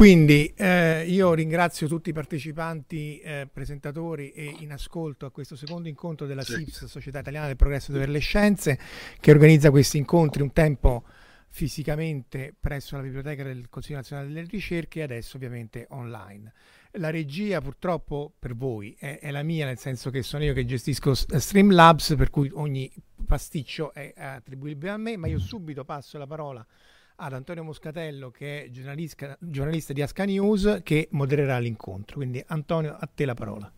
Quindi eh, io ringrazio tutti i partecipanti, eh, presentatori e in ascolto a questo secondo incontro della SIPS, Società Italiana del Progresso delle Scienze, che organizza questi incontri un tempo fisicamente presso la biblioteca del Consiglio Nazionale delle Ricerche e adesso ovviamente online. La regia purtroppo per voi è, è la mia, nel senso che sono io che gestisco Streamlabs, per cui ogni pasticcio è attribuibile a me, ma io subito passo la parola ad Antonio Moscatello che è giornalista, giornalista di Asca News che modererà l'incontro. Quindi Antonio, a te la parola.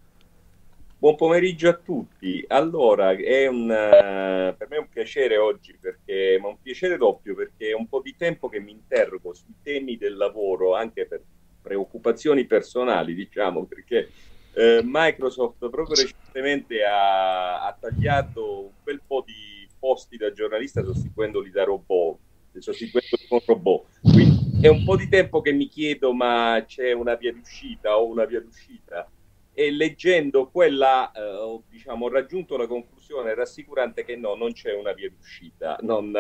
Buon pomeriggio a tutti. Allora, è un, eh, per me è un piacere oggi, perché, ma un piacere doppio, perché è un po' di tempo che mi interrogo sui temi del lavoro, anche per preoccupazioni personali, diciamo, perché eh, Microsoft proprio recentemente ha, ha tagliato un bel po' di posti da giornalista sostituendoli da robot, sostituendoli con robot. Quindi è un po' di tempo che mi chiedo, ma c'è una via d'uscita o una via d'uscita? e leggendo quella, eh, ho diciamo, raggiunto la conclusione rassicurante che no, non c'è una via d'uscita, non,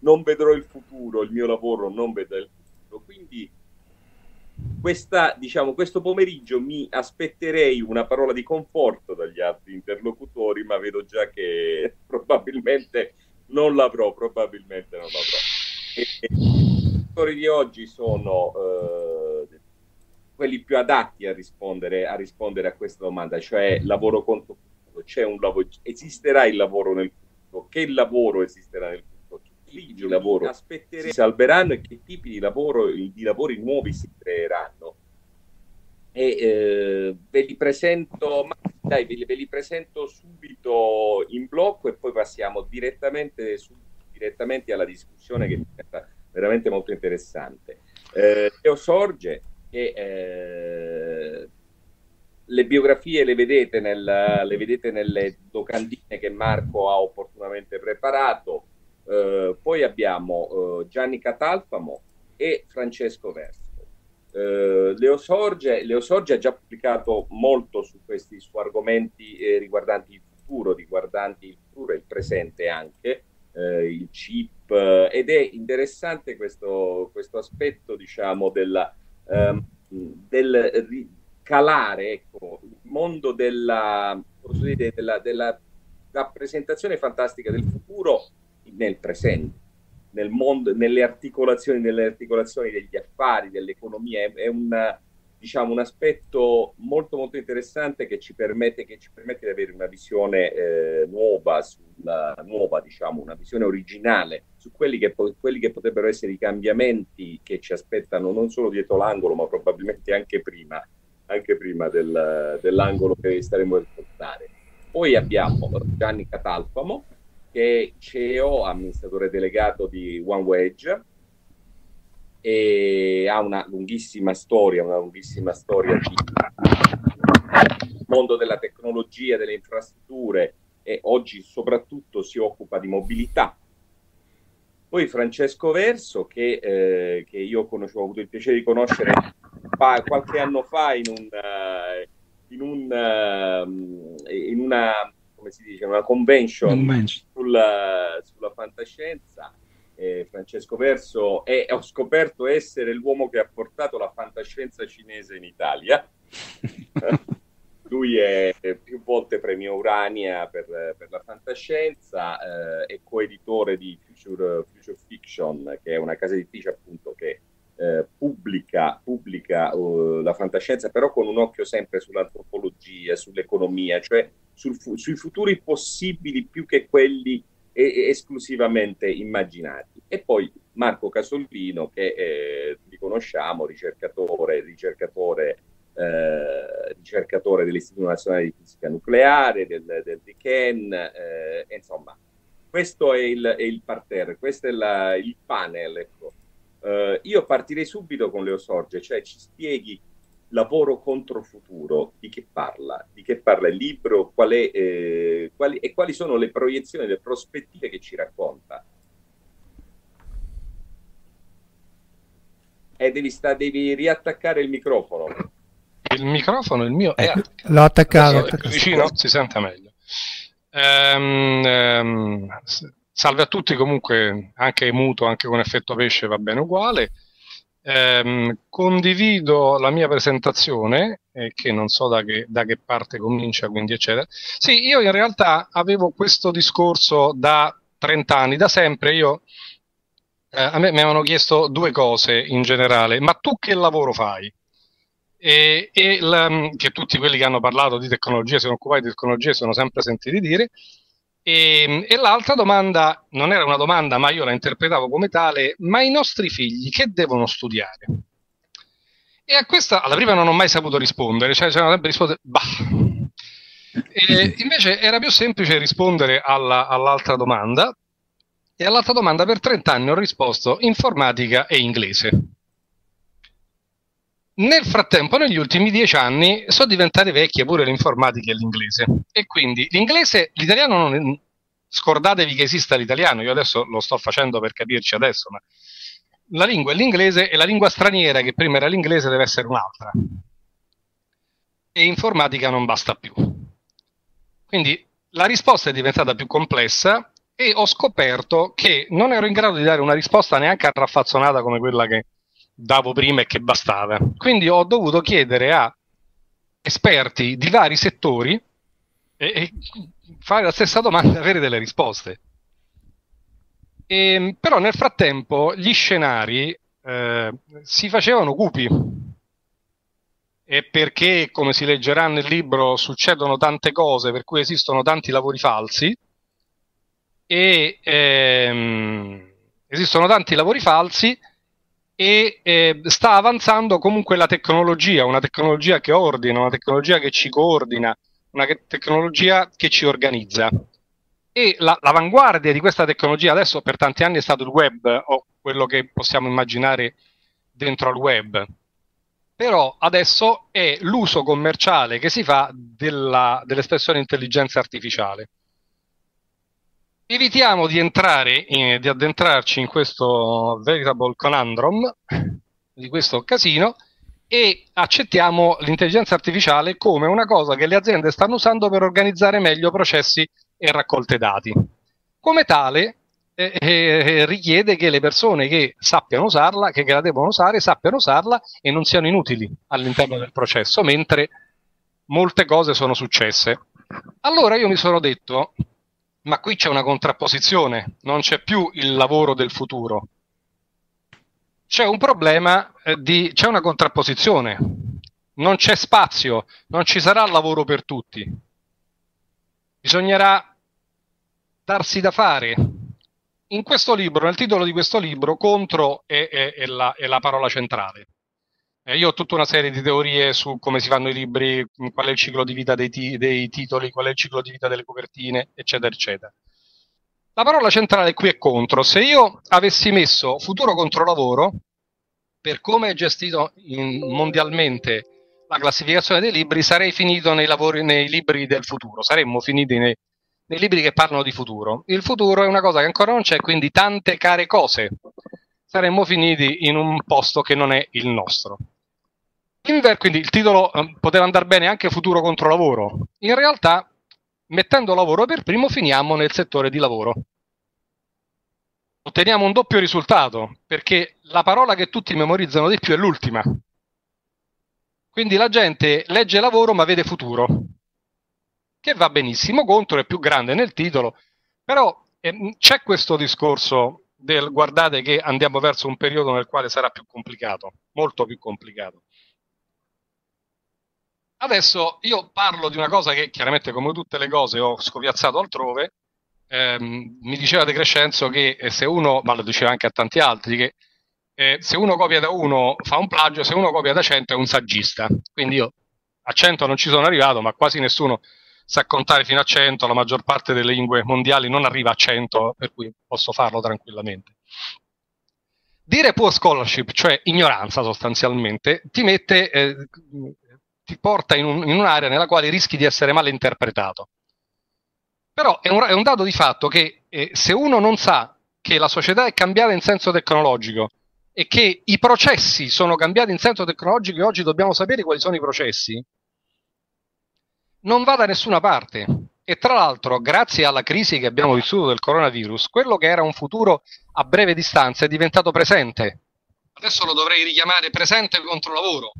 non vedrò il futuro, il mio lavoro non vedrà il futuro. Quindi questa, diciamo, questo pomeriggio mi aspetterei una parola di conforto dagli altri interlocutori, ma vedo già che probabilmente non l'avrò, probabilmente non l'avrò. I interlocutori di oggi sono... Eh, quelli più adatti a rispondere, a rispondere a questa domanda, cioè lavoro contro futuro, c'è un lavoro, esisterà il lavoro nel futuro, che lavoro esisterà nel futuro, che tipi di lavoro si salveranno e che tipi di, lavoro, di lavori nuovi si creeranno. E eh, ve li presento, dai, ve li, ve li presento subito in blocco e poi passiamo direttamente, su, direttamente alla discussione che sembra veramente molto interessante. Eh, Leo Sorge che eh, le biografie le vedete, nel, le vedete, nelle docandine che Marco ha opportunamente preparato. Eh, poi abbiamo eh, Gianni Catalfamo e Francesco Verso. Eh, Leo, Sorge, Leo Sorge ha già pubblicato molto su questi su argomenti eh, riguardanti il futuro, riguardanti il futuro e il presente anche, eh, il chip, ed è interessante questo, questo aspetto, diciamo, della ehm, del calare ecco, il mondo della, dire, della, della, rappresentazione fantastica del futuro nel presente, nel mondo, nelle articolazioni, nelle articolazioni degli affari, dell'economia. È, è un, diciamo, un aspetto molto molto interessante che ci permette, che ci permette di avere una visione eh, nuova, sulla, nuova diciamo, una visione originale su quelli che, quelli che potrebbero essere i cambiamenti che ci aspettano non solo dietro l'angolo, ma probabilmente anche prima, anche prima del, dell'angolo che staremo a raccontare. Poi abbiamo Gianni Catalfamo, che è CEO, amministratore delegato di OneWedge, e ha una lunghissima storia, una lunghissima storia di mondo della tecnologia, delle infrastrutture e oggi soprattutto si occupa di mobilità. Poi Francesco Verso, che, eh, che io conoscevo, ho avuto il piacere di conoscere fa, qualche anno fa in, un, uh, in, un, uh, in una, come si dice, una convention sulla, sulla fantascienza. Eh, Francesco Verso e ho scoperto essere l'uomo che ha portato la fantascienza cinese in Italia. Lui è più volte premio Urania per, per la fantascienza, eh, è coeditore di Future, Future, Fiction, che è una casa editrice appunto che eh, pubblica, pubblica uh, la fantascienza, però con un occhio sempre sull'antropologia, sull'economia, cioè sul, sui futuri possibili più che quelli esclusivamente immaginati. E poi Marco Casolvino, che eh, li conosciamo, ricercatore, ricercatore, eh, ricercatore dell'Istituto Nazionale di Fisica Nucleare, del, del DICEN, eh, insomma, questo è il, è il parterre, questo è la, il panel. Ecco. Uh, io partirei subito con Leo Sorge, cioè ci spieghi lavoro contro futuro, di che parla, di che parla il libro, qual è, eh, quali, e quali sono le proiezioni, le prospettive che ci racconta. E eh, devi, sta, devi riattaccare il microfono. Il microfono, il mio, è eh, L'ho attaccato. attaccato. Vicino, si sente meglio. Um, um, salve a tutti, comunque anche muto, anche con effetto pesce va bene uguale. Um, condivido la mia presentazione, eh, che non so da che, da che, parte comincia, quindi eccetera. Sì, io in realtà avevo questo discorso da 30 anni, da sempre. Io, eh, a me mi avevano chiesto due cose in generale, ma tu che lavoro fai? e, e la, che tutti quelli che hanno parlato di tecnologia, si sono occupati di tecnologia, sono sempre sentiti dire. E, e, l'altra domanda non era una domanda, ma io la interpretavo come tale: ma i nostri figli che devono studiare? E a questa, alla prima non ho mai saputo rispondere, cioè c'erano sempre rispondere, bah. E invece era più semplice rispondere alla, all'altra domanda. E all'altra domanda per 30 anni ho risposto informatica e inglese. Nel frattempo, negli ultimi dieci anni, sono diventate vecchie pure l'informatica e l'inglese. E quindi l'inglese, l'italiano non è... Scordatevi che esista l'italiano, io adesso lo sto facendo per capirci adesso, ma la lingua è l'inglese e la lingua straniera, che prima era l'inglese, deve essere un'altra. E informatica non basta più. Quindi la risposta è diventata più complessa e ho scoperto che non ero in grado di dare una risposta neanche raffazzonata come quella che davo prima e che bastava. Quindi ho dovuto chiedere a esperti di vari settori e, e fare la stessa domanda e avere delle risposte. E, ehm, però nel frattempo gli scenari eh, si facevano cupi e perché, come si leggerà nel libro, succedono tante cose, per cui esistono tanti lavori falsi e ehm, esistono tanti lavori falsi e eh, sta avanzando comunque la tecnologia, una tecnologia che ordina, una tecnologia che ci coordina, una tecnologia che ci organizza. E la, l'avanguardia di questa tecnologia adesso per tanti anni è stato il web o quello che possiamo immaginare dentro al web. Però adesso è l'uso commerciale che si fa della, dell'espressione intelligenza artificiale evitiamo di entrare, in, di addentrarci in questo veritable conundrum, di questo casino, e accettiamo l'intelligenza artificiale come una cosa che le aziende stanno usando per organizzare meglio processi e raccolte dati. Come tale, eh, eh, richiede che le persone che sappiano usarla, che la devono usare, sappiano usarla e non siano inutili all'interno del processo, mentre molte cose sono successe. Allora io mi sono detto, ma qui c'è una contrapposizione, non c'è più il lavoro del futuro. C'è un problema eh, di c'è una contrapposizione. Non c'è spazio, non ci sarà lavoro per tutti. Bisognerà darsi da fare. In questo libro, nel titolo di questo libro, contro è, è, è, la, è la parola centrale. Eh, io ho tutta una serie di teorie su come si fanno i libri, qual è il ciclo di vita dei, ti- dei titoli, qual è il ciclo di vita delle copertine, eccetera, eccetera. La parola centrale qui è contro. Se io avessi messo futuro contro lavoro, per come è gestito mondialmente la classificazione dei libri, sarei finito nei, lavori, nei libri del futuro, saremmo finiti nei, nei libri che parlano di futuro. Il futuro è una cosa che ancora non c'è, quindi tante care cose. Saremmo finiti in un posto che non è il nostro. Inver, quindi il titolo eh, poteva andare bene anche futuro contro lavoro. In realtà mettendo lavoro per primo finiamo nel settore di lavoro. Otteniamo un doppio risultato, perché la parola che tutti memorizzano di più è l'ultima. Quindi la gente legge lavoro ma vede futuro, che va benissimo, contro è più grande nel titolo, però eh, c'è questo discorso del guardate che andiamo verso un periodo nel quale sarà più complicato, molto più complicato. Adesso io parlo di una cosa che chiaramente come tutte le cose ho scopiazzato altrove. Ehm, mi diceva De Crescenzo che eh, se uno, ma lo diceva anche a tanti altri, che eh, se uno copia da uno fa un plagio, se uno copia da 100 è un saggista. Quindi io a 100 non ci sono arrivato, ma quasi nessuno sa contare fino a 100, la maggior parte delle lingue mondiali non arriva a 100, per cui posso farlo tranquillamente. Dire poor scholarship, cioè ignoranza sostanzialmente, ti mette eh, ti porta in, un, in, un'area nella quale rischi di essere mal interpretato. Però è un, è un dato di fatto che eh, se uno non sa che la società è cambiata in senso tecnologico e che i processi sono cambiati in senso tecnologico e oggi dobbiamo sapere quali sono i processi, non va da nessuna parte. E tra l'altro, grazie alla crisi che abbiamo vissuto del coronavirus, quello che era un futuro a breve distanza è diventato presente. Adesso lo dovrei richiamare presente contro lavoro,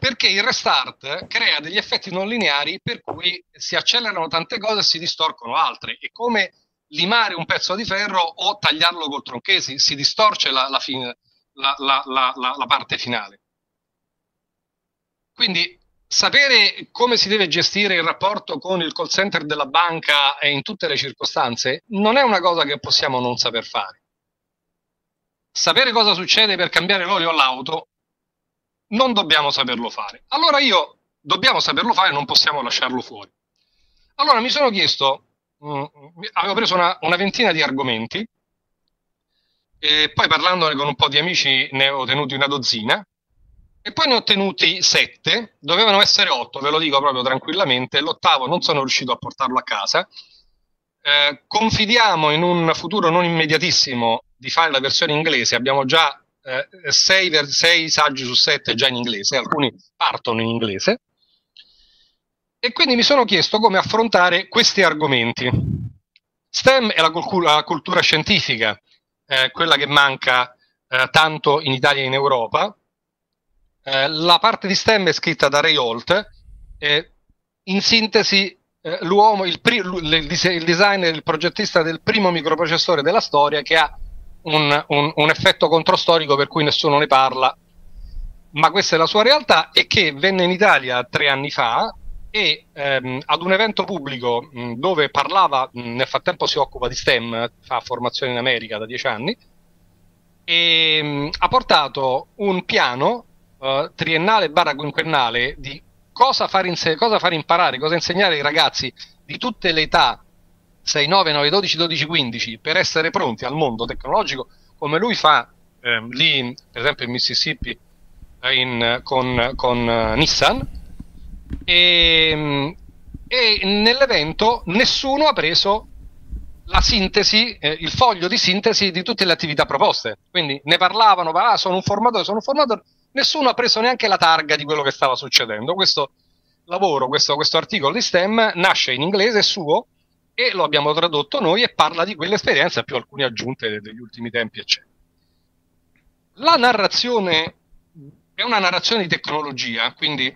perché il restart crea degli effetti non lineari per cui si accelerano tante cose e si distorcono altre. È come limare un pezzo di ferro o tagliarlo col tronchesi, si distorce la, la, fine, la, la parte finale. Quindi sapere come si deve gestire il rapporto con il call center della banca in tutte le circostanze non è una cosa che possiamo non saper fare. Sapere cosa succede per cambiare l'olio all'auto non dobbiamo saperlo fare. Allora io dobbiamo saperlo fare, non possiamo lasciarlo fuori. Allora mi sono chiesto, mh, mm, avevo preso una, una, ventina di argomenti, e poi parlandone con un po' di amici ne ho tenuti una dozzina, e poi ne ho tenuti sette, dovevano essere otto, ve lo dico proprio tranquillamente, l'ottavo non sono riuscito a portarlo a casa. Eh, confidiamo in un futuro non immediatissimo di fare la versione inglese, abbiamo già eh, sei, sei saggi su sette già in inglese, alcuni partono in inglese. E quindi mi sono chiesto come affrontare questi argomenti. STEM è la, cultura, la cultura scientifica, eh, quella che manca eh, tanto in Italia e in Europa. Eh, la parte di STEM è scritta da Ray Holt. in sintesi, eh, l'uomo, il, pri- il, il designer, il progettista del primo microprocessore della storia che ha un, un, un effetto controstorico per cui nessuno ne parla, ma questa è la sua realtà e che venne in Italia tre anni fa e ehm, ad un evento pubblico mh, dove parlava, mh, nel frattempo si occupa di STEM, fa formazione in America da dieci anni, e mh, ha portato un piano uh, triennale barra quinquennale di cosa far, inse- cosa far imparare, cosa insegnare ai ragazzi di tutte le età 6, 9, 9, 12, 12, 15 per essere pronti al mondo tecnologico come lui fa eh, lì, per esempio in Mississippi in, con, con uh, Nissan e, e, nell'evento nessuno ha preso la sintesi, eh, il foglio di sintesi di tutte le attività proposte. Quindi ne parlavano, ah, sono un formatore, sono un formatore, nessuno ha preso neanche la targa di quello che stava succedendo. Questo lavoro, questo, questo articolo di STEM nasce in inglese, è suo, e lo abbiamo tradotto noi e parla di quell'esperienza più alcune aggiunte degli ultimi tempi, eccetera. La narrazione è una narrazione di tecnologia, quindi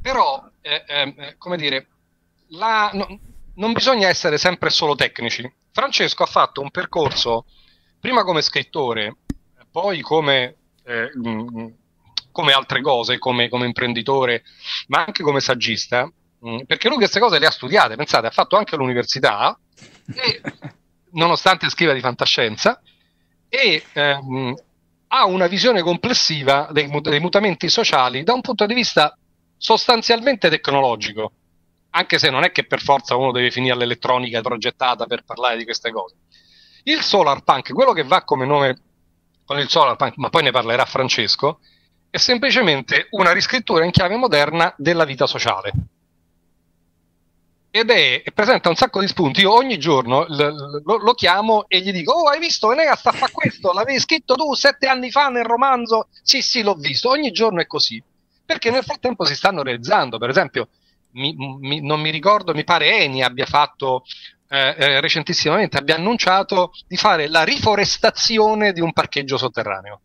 però, eh, eh, come dire, la, no, non bisogna essere sempre solo tecnici. Francesco ha fatto un percorso prima come scrittore, poi come, eh, come altre cose, come, come imprenditore, ma anche come saggista, Mm, perché lui queste cose le ha studiate, pensate, ha fatto anche l'università, e, nonostante scriva di fantascienza, e ehm, ha una visione complessiva dei, dei mutamenti sociali da un punto di vista sostanzialmente tecnologico, anche se non è che per forza uno deve finire l'elettronica progettata per parlare di queste cose. Il solar punk, quello che va come nome con il solar punk, ma poi ne parlerà Francesco, è semplicemente una riscrittura in chiave moderna della vita sociale ed è, presenta un sacco di spunti. Io ogni giorno l, lo, lo, chiamo e gli dico: Oh, hai visto Venega sta a fare questo? L'avevi scritto tu sette anni fa nel romanzo? Sì, sì, l'ho visto. Ogni giorno è così. Perché nel frattempo si stanno realizzando. Per esempio, mi, mi, non mi ricordo, mi pare Eni abbia fatto eh, eh, recentissimamente, abbia annunciato di fare la riforestazione di un parcheggio sotterraneo.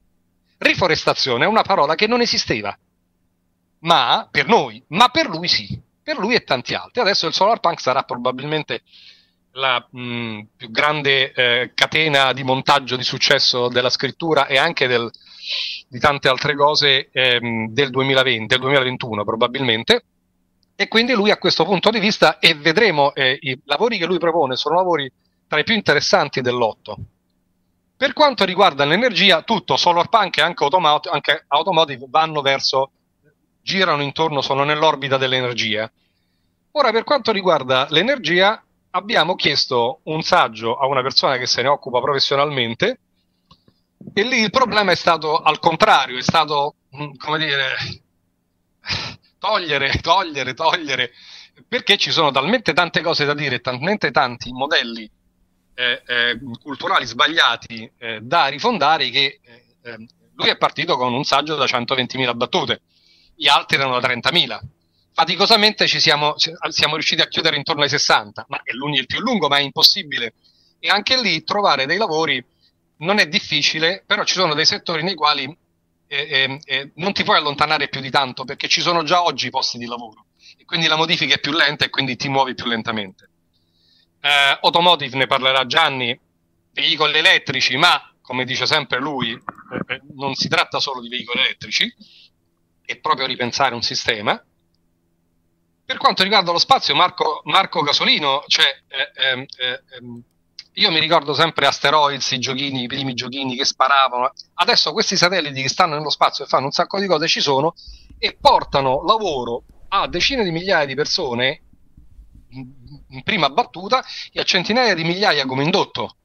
Riforestazione è una parola che non esisteva, ma per noi, ma per lui sì per lui e tanti altri. Adesso il Solar Punk sarà probabilmente la mh, più grande eh, catena di montaggio di successo della scrittura e anche del, di tante altre cose ehm, del 2020, del 2021 probabilmente. E quindi lui a questo punto di vista, e vedremo, eh, i lavori che lui propone sono lavori tra i più interessanti dell'otto. Per quanto riguarda l'energia, tutto, Solar Punk e anche, automat- anche Automotive vanno verso girano intorno, sono nell'orbita dell'energia. Ora, per quanto riguarda l'energia, abbiamo chiesto un saggio a una persona che se ne occupa professionalmente e lì il problema è stato al contrario, è stato, mm, come dire, togliere, togliere, togliere, perché ci sono talmente tante cose da dire, talmente tanti modelli eh, eh, culturali sbagliati eh, da rifondare che eh, eh, lui è partito con un saggio da 120.000 battute gli altri erano da 30.000. Faticosamente ci siamo, siamo riusciti a chiudere intorno ai 60, ma è il più lungo, ma è impossibile. E anche lì trovare dei lavori non è difficile, però ci sono dei settori nei quali eh, eh, eh, non ti puoi allontanare più di tanto perché ci sono già oggi posti di lavoro e quindi la modifica è più lenta e quindi ti muovi più lentamente. Eh, automotive ne parlerà Gianni, veicoli elettrici, ma come dice sempre lui, eh, eh, non si tratta solo di veicoli elettrici, e proprio ripensare un sistema. Per quanto riguarda lo spazio, Marco, Marco Gasolino, cioè, eh, ehm, eh, ehm, io mi ricordo sempre Asteroids, i giochini, i primi giochini che sparavano. Adesso questi satelliti che stanno nello spazio e fanno un sacco di cose ci sono e portano lavoro a decine di migliaia di persone in prima battuta e a centinaia di migliaia come indotto.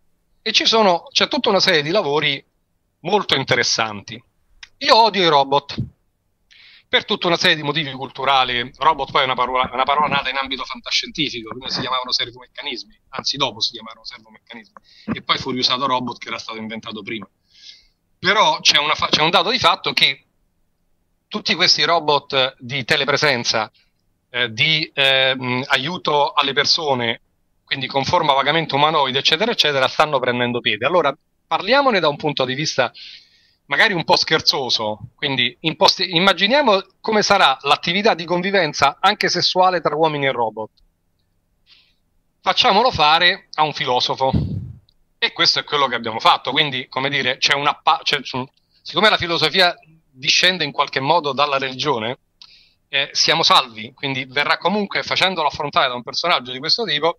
E ci sono, c'è tutta una serie di lavori molto interessanti. Io odio i robot per tutta una serie di motivi culturali. Robot poi è una parola, una parola nata in ambito fantascientifico, prima si chiamavano servomeccanismi, anzi dopo si chiamavano servomeccanismi, e poi fu riusato robot che era stato inventato prima. Però c'è, una, c'è un dato di fatto che tutti questi robot di telepresenza, eh, di eh, aiuto alle persone, quindi con forma vagamente umanoide, eccetera, eccetera, stanno prendendo piede. Allora, parliamone da un punto di vista magari un po' scherzoso, quindi imposti- immaginiamo come sarà l'attività di convivenza anche sessuale tra uomini e robot. Facciamolo fare a un filosofo. E questo è quello che abbiamo fatto, quindi come dire, c'è una pa- c'è, siccome la filosofia discende in qualche modo dalla religione, eh, siamo salvi, quindi verrà comunque facendolo affrontare da un personaggio di questo tipo,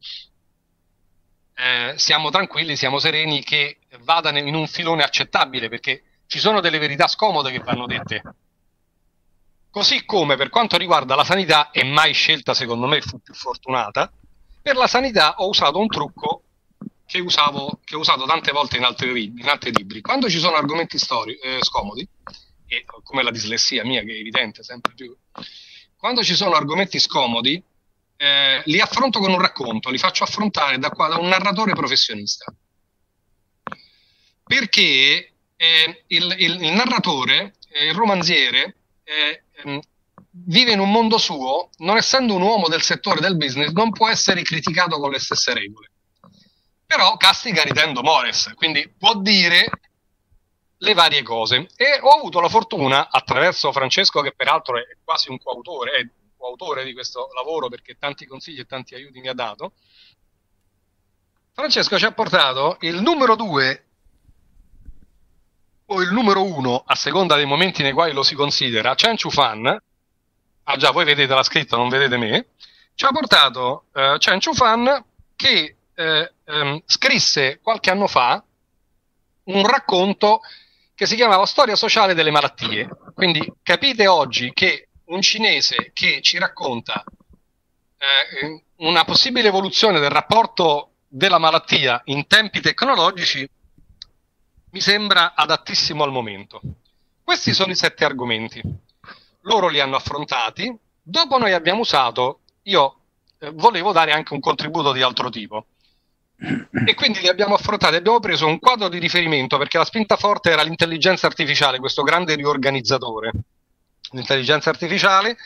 eh, siamo tranquilli, siamo sereni che vada in un filone accettabile, perché ci sono delle verità scomode che vanno dette. Così come per quanto riguarda la sanità, e mai scelta secondo me fu più fortunata, per la sanità ho usato un trucco che, usavo, che ho usato tante volte in altri, in altri libri. Quando ci sono argomenti stori, eh, scomodi, e, come la dislessia mia che è evidente sempre più, quando ci sono argomenti scomodi, eh, li affronto con un racconto, li faccio affrontare da, qua, da un narratore professionista. Perché eh, il, il, il, narratore, eh, il romanziere, eh, ehm, vive in un mondo suo, non essendo un uomo del settore del business, non può essere criticato con le stesse regole. Però castiga ritendo Mores, quindi può dire le varie cose. E ho avuto la fortuna, attraverso Francesco, che peraltro è quasi un coautore, è un coautore di questo lavoro perché tanti consigli e tanti aiuti mi ha dato. Francesco ci ha portato il numero due o il numero uno, a seconda dei momenti nei quali lo si considera, Chen Chu Fan, ah già, voi vedete la scritta, non vedete me, ci ha portato eh, Chen Chu Fan che eh, ehm, scrisse qualche anno fa un racconto che si chiamava Storia sociale delle malattie. Quindi capite oggi che un cinese che ci racconta eh, una possibile evoluzione del rapporto della malattia in tempi tecnologici mi sembra adattissimo al momento. Questi sono i sette argomenti. Loro li hanno affrontati. Dopo noi abbiamo usato, io eh, volevo dare anche un contributo di altro tipo e quindi li abbiamo affrontati. Abbiamo preso un quadro di riferimento perché la spinta forte era l'intelligenza artificiale, questo grande riorganizzatore. L'intelligenza artificiale,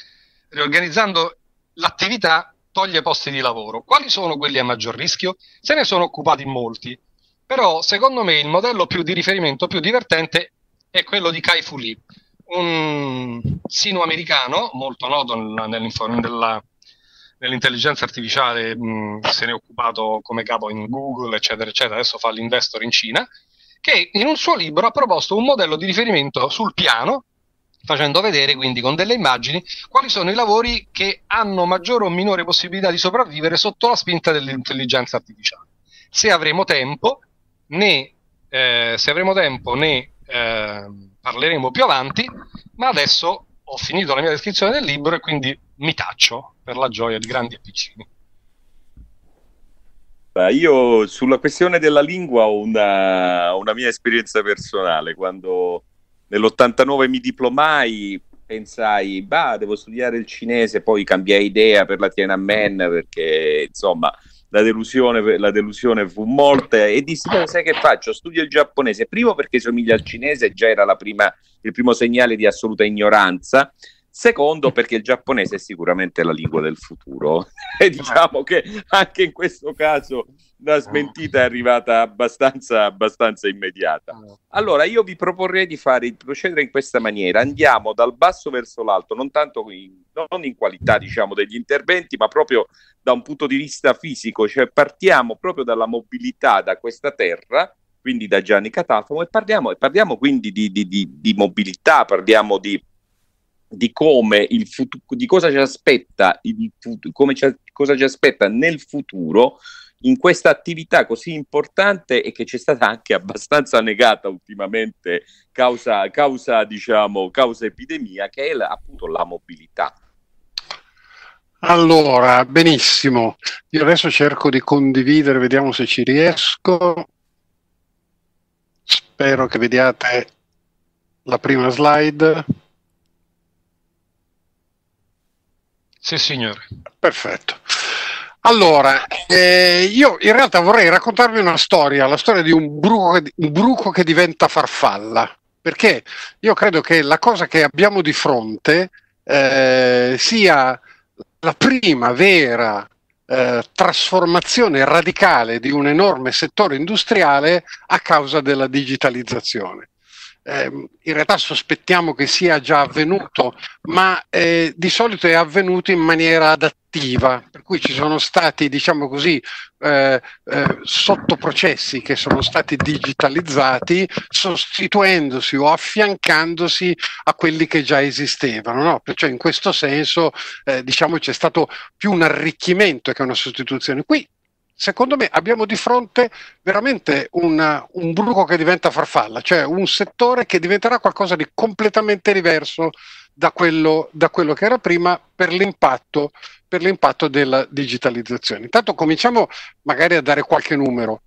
riorganizzando l'attività, toglie posti di lavoro. Quali sono quelli a maggior rischio? Se ne sono occupati molti. Però, secondo me, il modello più di riferimento, più divertente, è quello di Kai Fu Lee, un sino-americano molto noto nella, nell'intelligenza artificiale mh, se ne è occupato come capo in Google, eccetera, eccetera, adesso fa l'investor in Cina, che in un suo libro ha proposto un modello di riferimento sul piano, facendo vedere quindi con delle immagini quali sono i lavori che hanno maggiore o minore possibilità di sopravvivere sotto la spinta dell'intelligenza artificiale. Se avremo tempo, ne, eh, se avremo tempo ne eh, parleremo più avanti, ma adesso ho finito la mia descrizione del libro e quindi mi taccio per la gioia di grandi e piccini. Io sulla questione della lingua ho una, una mia esperienza personale. Quando nell'89 mi diplomai, pensai, bah, devo studiare il cinese, poi cambiai idea per la Tiananmen perché insomma la delusione, la delusione fu molta e dissi, sai che faccio? Studio il giapponese, primo perché somiglia al cinese, già era prima, il primo segnale di assoluta ignoranza, Secondo, perché il giapponese è sicuramente la lingua del futuro. e diciamo che anche in questo caso la smentita è arrivata abbastanza, abbastanza immediata. Allora, io vi proporrei di fare, procedere in questa maniera. Andiamo dal basso verso l'alto, non tanto in, non in qualità, diciamo, degli interventi, ma proprio da un punto di vista fisico. Cioè, partiamo proprio dalla mobilità da questa terra, quindi da Gianni Catalfamo, e parliamo, e parliamo quindi di, di, di, di mobilità, parliamo di di come il futuro, di cosa ci aspetta, il futuro, come ci, cosa ci aspetta nel futuro in questa attività così importante e che ci è stata anche abbastanza negata ultimamente causa, causa diciamo, causa epidemia, che è la, appunto la mobilità. Allora, benissimo. Io adesso cerco di condividere, vediamo se ci riesco. Spero che vediate la prima slide. Sì, signore. Perfetto. Allora, eh, io in realtà vorrei raccontarvi una storia, la storia di un bruco, un bruco che diventa farfalla, perché io credo che la cosa che abbiamo di fronte eh, sia la prima vera eh, trasformazione radicale di un enorme settore industriale a causa della digitalizzazione eh, in realtà sospettiamo che sia già avvenuto, ma eh, di solito è avvenuto in maniera adattiva, per cui ci sono stati, diciamo così, eh, eh, sottoprocessi che sono stati digitalizzati sostituendosi o affiancandosi a quelli che già esistevano. No? Perciò in questo senso eh, diciamo c'è stato più un arricchimento che una sostituzione. Qui secondo me abbiamo di fronte veramente una, un bruco che diventa farfalla, cioè un settore che diventerà qualcosa di completamente diverso da quello, da quello che era prima per l'impatto, per l'impatto della digitalizzazione. Intanto cominciamo magari a dare qualche numero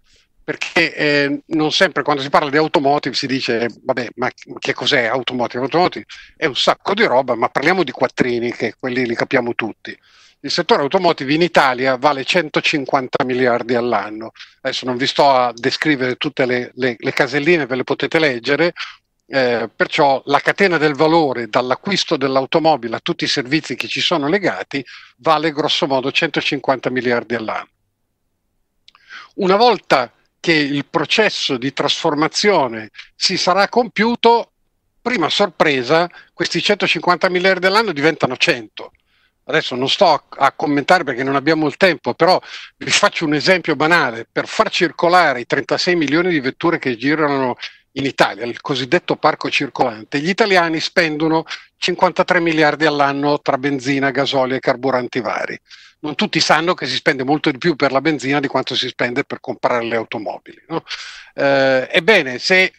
perché eh, non sempre quando si parla di automotive si dice vabbè ma che cos'è automotive? Automotive è un sacco di roba ma parliamo di quattrini che quelli li capiamo tutti il settore automotive in Italia vale 150 miliardi all'anno. Adesso non vi sto a descrivere tutte le, le, le caselline, ve le potete leggere, eh, perciò la catena del valore dall'acquisto dell'automobile a tutti i servizi che ci sono legati vale grosso modo 150 miliardi all'anno. Una volta che il processo di trasformazione si sarà compiuto, prima sorpresa, questi 150 miliardi all'anno diventano 100 adesso non sto a, commentare perché non abbiamo il tempo, però vi faccio un esempio banale, per far circolare i 36 milioni di vetture che girano in Italia, il cosiddetto parco circolante, gli italiani spendono 53 miliardi all'anno tra benzina, gasolio e carburanti vari. Non tutti sanno che si spende molto di più per la benzina di quanto si spende per comprare le automobili. No? Eh, ebbene, se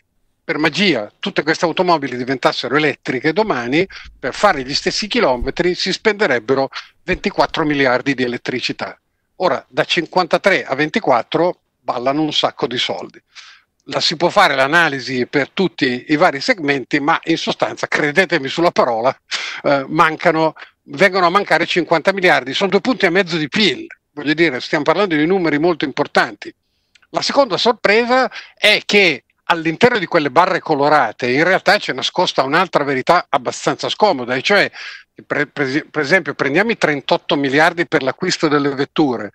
per magia tutte queste automobili diventassero elettriche domani, per fare gli stessi chilometri si spenderebbero 24 miliardi di elettricità. Ora, da 53 a 24 ballano un sacco di soldi. La si può fare l'analisi per tutti i vari segmenti, ma in sostanza, credetemi sulla parola, eh, mancano, vengono a mancare 50 miliardi, sono due punti e mezzo di PIL, voglio dire, stiamo parlando di numeri molto importanti. La seconda sorpresa è che all'interno di quelle barre colorate in realtà c'è nascosta un'altra verità abbastanza scomoda, e cioè per, per, esempio prendiamo i 38 miliardi per l'acquisto delle vetture,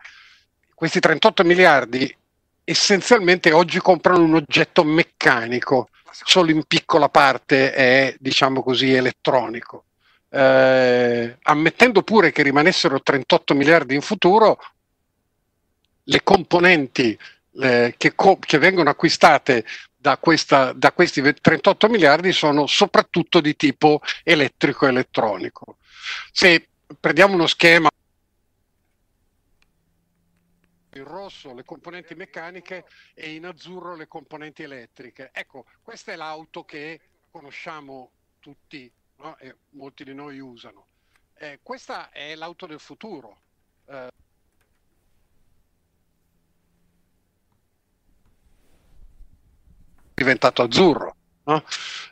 questi 38 miliardi essenzialmente oggi comprano un oggetto meccanico, solo in piccola parte è diciamo così elettronico. Eh, ammettendo pure che rimanessero 38 miliardi in futuro, le componenti eh, che, co- che, vengono acquistate da, questa, da questi 38 miliardi sono soprattutto di tipo elettrico-elettronico. Se prendiamo uno schema in rosso le componenti meccaniche e in azzurro le componenti elettriche. Ecco, questa è l'auto che conosciamo tutti no? e molti di noi usano. Eh, questa è l'auto del futuro. Eh, diventato azzurro. No?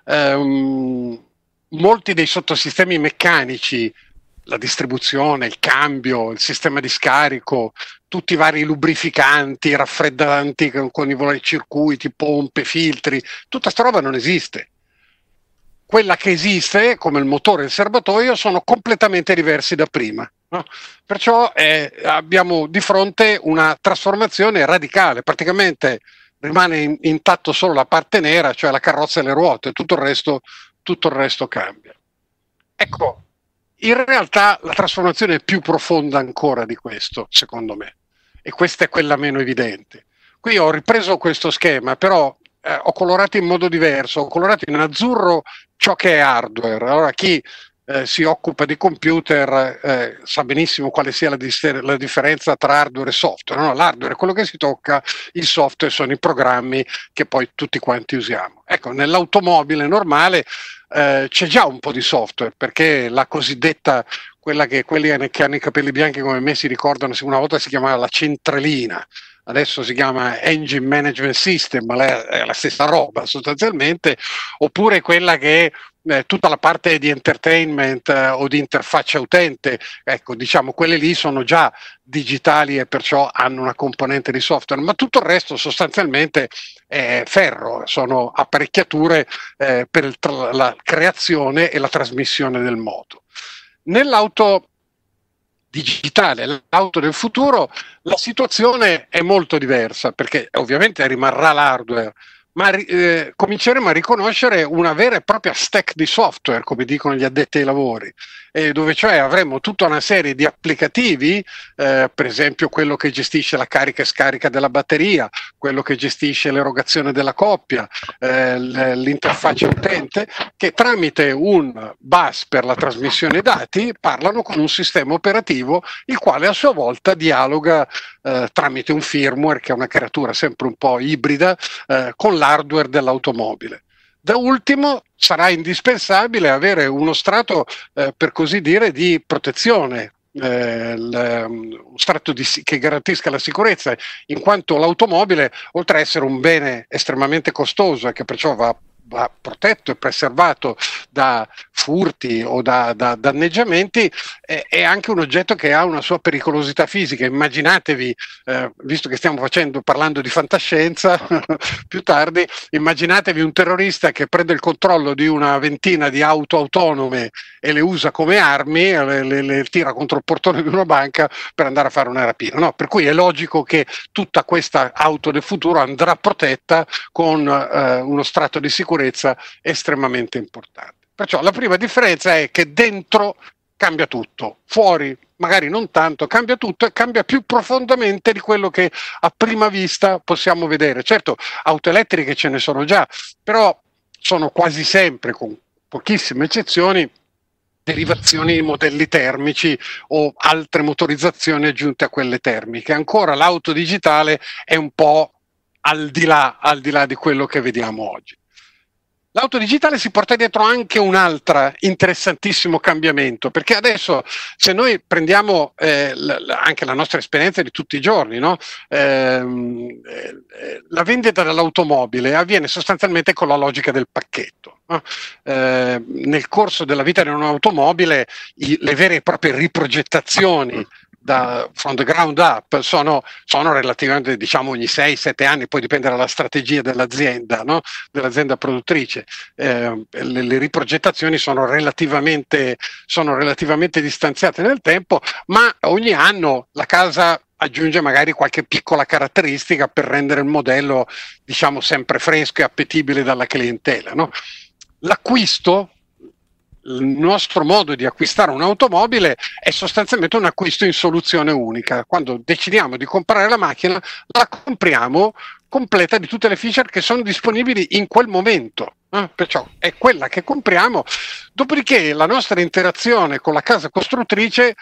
Um, molti dei sottosistemi meccanici, la distribuzione, il cambio, il sistema di scarico, tutti i vari lubrificanti, raffreddanti con i vari circuiti, pompe, filtri, tutta questa roba non esiste. Quella che esiste, come il motore e il serbatoio, sono completamente diversi da prima. No? Perciò eh, abbiamo di fronte una trasformazione radicale, praticamente rimane in, intatto solo la parte nera, cioè la carrozza e le ruote, tutto il resto, tutto il resto cambia. Ecco, in realtà la trasformazione è più profonda ancora di questo, secondo me, e questa è quella meno evidente. Qui ho ripreso questo schema, però eh, ho colorato in modo diverso, ho colorato in azzurro ciò che è hardware. Allora chi eh, si occupa di computer eh, sa benissimo quale sia la, la, differenza tra hardware e software. No? L'hardware è quello che si tocca, il software sono i programmi che poi tutti quanti usiamo. Ecco, nell'automobile normale eh, c'è già un po' di software perché la cosiddetta quella che quelli che hanno i capelli bianchi come me si ricordano, una volta si chiamava la centralina, adesso si chiama Engine Management System, ma è la stessa roba sostanzialmente, oppure quella che eh, tutta la parte di entertainment eh, o di interfaccia utente, ecco, diciamo, quelle lì sono già digitali e perciò hanno una componente di software, ma tutto il resto sostanzialmente è ferro, sono apparecchiature eh, per tra- la creazione e la trasmissione del moto. Nell'auto digitale, l'auto del futuro, la situazione è molto diversa perché ovviamente rimarrà l'hardware, ma eh, cominceremo a riconoscere una vera e propria stack di software, come dicono gli addetti ai lavori, eh, dove cioè avremo tutta una serie di applicativi, eh, per esempio quello che gestisce la carica e scarica della batteria, quello che gestisce l'erogazione della coppia, eh, l'interfaccia utente, che tramite un bus per la trasmissione dati parlano con un sistema operativo il quale a sua volta dialoga eh, tramite un firmware che è una creatura sempre un po' ibrida eh, con l'hardware dell'automobile. Da ultimo sarà indispensabile avere uno strato, eh, per così dire, di protezione, eh, um, un strato di, che garantisca la sicurezza, in quanto l'automobile, oltre ad essere un bene estremamente costoso e che perciò va va protetto e preservato da furti o da, da danneggiamenti, è, è, anche un oggetto che ha una sua pericolosità fisica. Immaginatevi, eh, visto che stiamo facendo, parlando di fantascienza più tardi, immaginatevi un terrorista che prende il controllo di una ventina di auto autonome e le usa come armi, le, le, le tira contro il portone di una banca per andare a fare una rapina. No? Per cui è logico che tutta questa auto del futuro andrà protetta con eh, uno strato di sicurezza estremamente importante. Perciò la prima differenza è che dentro cambia tutto, fuori magari non tanto, cambia tutto e cambia più profondamente di quello che a prima vista possiamo vedere. Certo, auto elettriche ce ne sono già, però sono quasi sempre, con pochissime eccezioni, derivazioni di modelli termici o altre motorizzazioni aggiunte a quelle termiche. Ancora l'auto digitale è un po' al di là, al di, là di quello che vediamo oggi. L'auto digitale si porta dietro anche un altro interessantissimo cambiamento, perché adesso se noi prendiamo eh, l- anche la nostra esperienza di tutti i giorni, no? Ehm, eh, la vendita dell'automobile avviene sostanzialmente con la logica del pacchetto. No? Eh, nel corso della vita di un'automobile i- le vere e proprie riprogettazioni da, from the ground up sono, sono relativamente diciamo ogni 6-7 anni, poi dipende dalla strategia dell'azienda, no? dell'azienda produttrice. Eh, le, le, riprogettazioni sono relativamente, sono relativamente distanziate nel tempo, ma ogni anno la casa aggiunge magari qualche piccola caratteristica per rendere il modello diciamo sempre fresco e appetibile dalla clientela. No? L'acquisto il nostro modo di acquistare un'automobile è sostanzialmente un acquisto in soluzione unica. Quando decidiamo di comprare la macchina, la compriamo completa di tutte le feature che sono disponibili in quel momento. Eh? Perciò è quella che compriamo. Dopodiché la nostra interazione con la casa costruttrice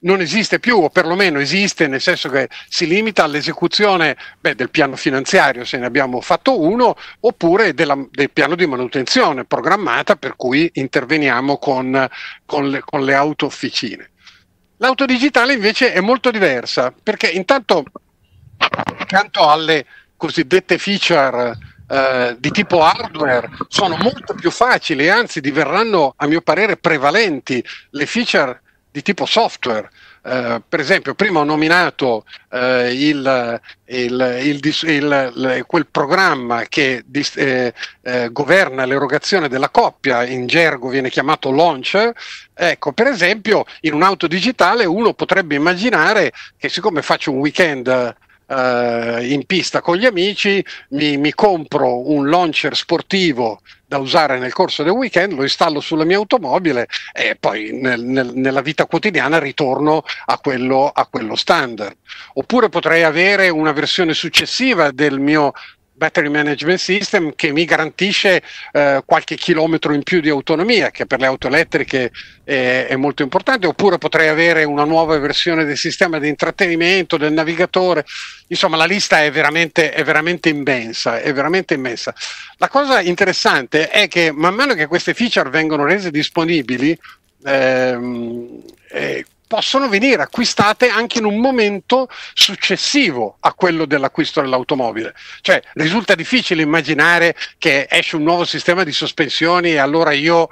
non esiste più, o perlomeno esiste nel senso che si limita all'esecuzione beh, del piano finanziario, se ne abbiamo fatto uno, oppure della, del piano di manutenzione programmata per cui interveniamo con, con, le, con le auto officine. L'auto digitale invece è molto diversa perché intanto accanto alle cosiddette feature eh, di tipo hardware sono molto più facili, anzi diverranno a mio parere prevalenti le feature di tipo software. Uh, per esempio, prima ho nominato uh, il, il, il, quel programma che dis, eh, eh, governa l'erogazione della coppia, in gergo viene chiamato launcher. Ecco, per esempio, in un'auto digitale uno potrebbe immaginare che siccome faccio un weekend Uh, in pista con gli amici, mi, mi, compro un launcher sportivo da usare nel corso del weekend, lo installo sulla mia automobile e poi nel, nel, nella vita quotidiana ritorno a quello, a quello standard. Oppure potrei avere una versione successiva del mio battery management system che mi garantisce eh, qualche chilometro in più di autonomia, che per le auto elettriche è, è, molto importante, oppure potrei avere una nuova versione del sistema di intrattenimento, del navigatore. Insomma, la lista è veramente, è veramente immensa, è veramente immensa. La cosa interessante è che man mano che queste feature vengono rese disponibili, ehm, eh, possono venire acquistate anche in un momento successivo a quello dell'acquisto dell'automobile. Cioè risulta difficile immaginare che esce un nuovo sistema di sospensioni e allora io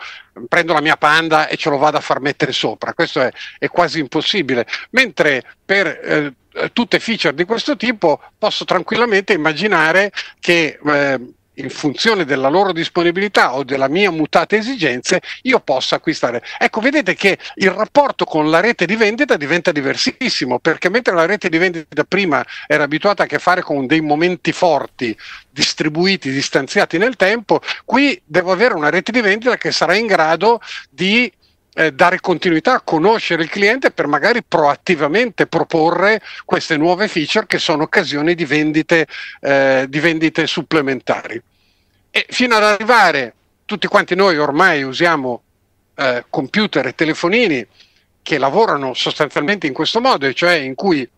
prendo la mia panda e ce lo vado a far mettere sopra. Questo è, è quasi impossibile. Mentre per eh, tutte feature di questo tipo posso tranquillamente immaginare che eh, in funzione della loro disponibilità o della mia mutata esigenze, io possa acquistare. Ecco, vedete che il rapporto con la rete di vendita diventa diversissimo, perché mentre la rete di vendita prima era abituata a che fare con dei momenti forti, distribuiti, distanziati nel tempo, qui devo avere una rete di vendita che sarà in grado di eh, dare continuità, conoscere il cliente per magari proattivamente proporre queste nuove feature che sono occasioni di vendite, eh, di vendite supplementari. E fino ad arrivare, tutti quanti noi ormai usiamo eh, computer e telefonini che lavorano sostanzialmente in questo modo, cioè in cui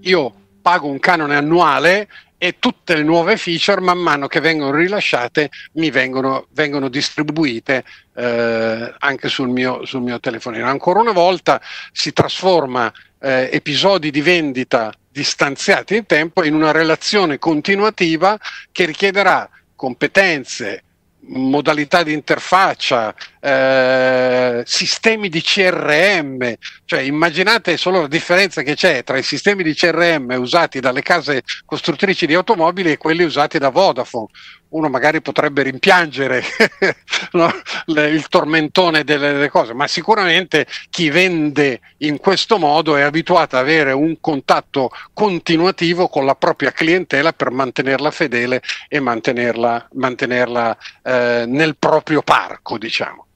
io pago un canone annuale e tutte le nuove feature man mano che vengono rilasciate mi vengono, vengono distribuite eh, anche sul mio, sul mio, telefonino. Ancora una volta si trasforma eh, episodi di vendita distanziati in tempo in una relazione continuativa che richiederà competenze, modalità di interfaccia, eh, sistemi di CRM, cioè immaginate solo la differenza che c'è tra i sistemi di CRM usati dalle case costruttrici di automobili e quelli usati da Vodafone. Uno magari potrebbe rimpiangere no, il tormentone delle, delle, cose, ma sicuramente chi vende in questo modo è abituato ad avere un contatto continuativo con la propria clientela per mantenerla fedele e mantenerla, mantenerla eh, nel proprio parco, diciamo.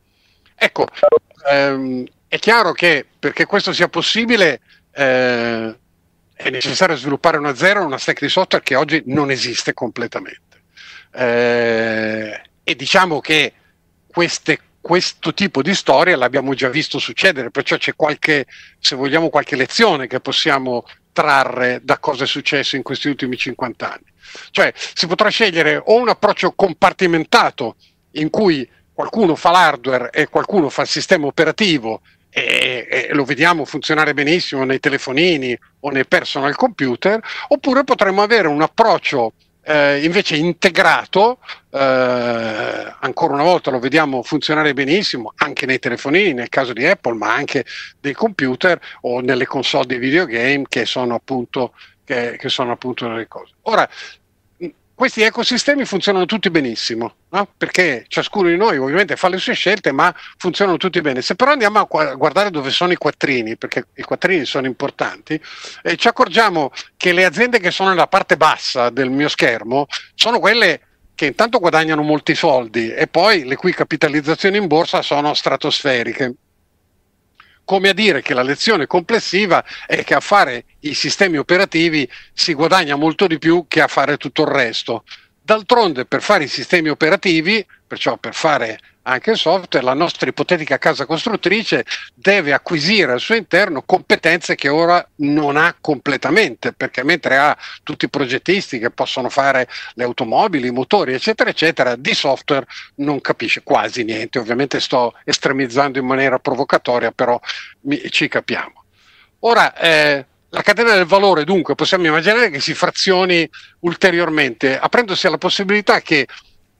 Ecco, ehm, è chiaro che perché questo sia possibile eh, è necessario sviluppare una zero, una stack di software che oggi non esiste completamente. Eh, e diciamo che queste questo tipo di storia l'abbiamo già visto succedere, perciò c'è qualche, se vogliamo, qualche lezione che possiamo trarre da cosa è successo in questi ultimi 50 anni. Cioè si potrà scegliere o un approccio compartimentato in cui qualcuno fa l'hardware e qualcuno fa il sistema operativo e, e, lo vediamo funzionare benissimo nei telefonini o nei personal computer, oppure potremmo avere un approccio eh, invece integrato, eh, ancora una volta lo vediamo funzionare benissimo anche nei telefonini, nel caso di Apple, ma anche dei computer o nelle console di videogame che sono appunto, che, che sono appunto delle cose. Ora, questi ecosistemi funzionano tutti benissimo, no? perché ciascuno di noi ovviamente fa le sue scelte, ma funzionano tutti bene. Se però andiamo a guardare dove sono i quattrini, perché i quattrini sono importanti, eh, ci accorgiamo che le aziende che sono nella parte bassa del mio schermo sono quelle che intanto guadagnano molti soldi e poi le cui capitalizzazioni in borsa sono stratosferiche come a dire che la lezione complessiva è che a fare i sistemi operativi si guadagna molto di più che a fare tutto il resto. D'altronde per fare i sistemi operativi, perciò per fare anche il software, la nostra ipotetica casa costruttrice deve acquisire al suo interno competenze che ora non ha completamente, perché mentre ha tutti i progettisti che possono fare le automobili, i motori, eccetera, eccetera, di software non capisce quasi niente. Ovviamente sto estremizzando in maniera provocatoria, però mi, ci capiamo. Ora, eh, la catena del valore, dunque, possiamo immaginare che si frazioni ulteriormente, aprendosi alla possibilità che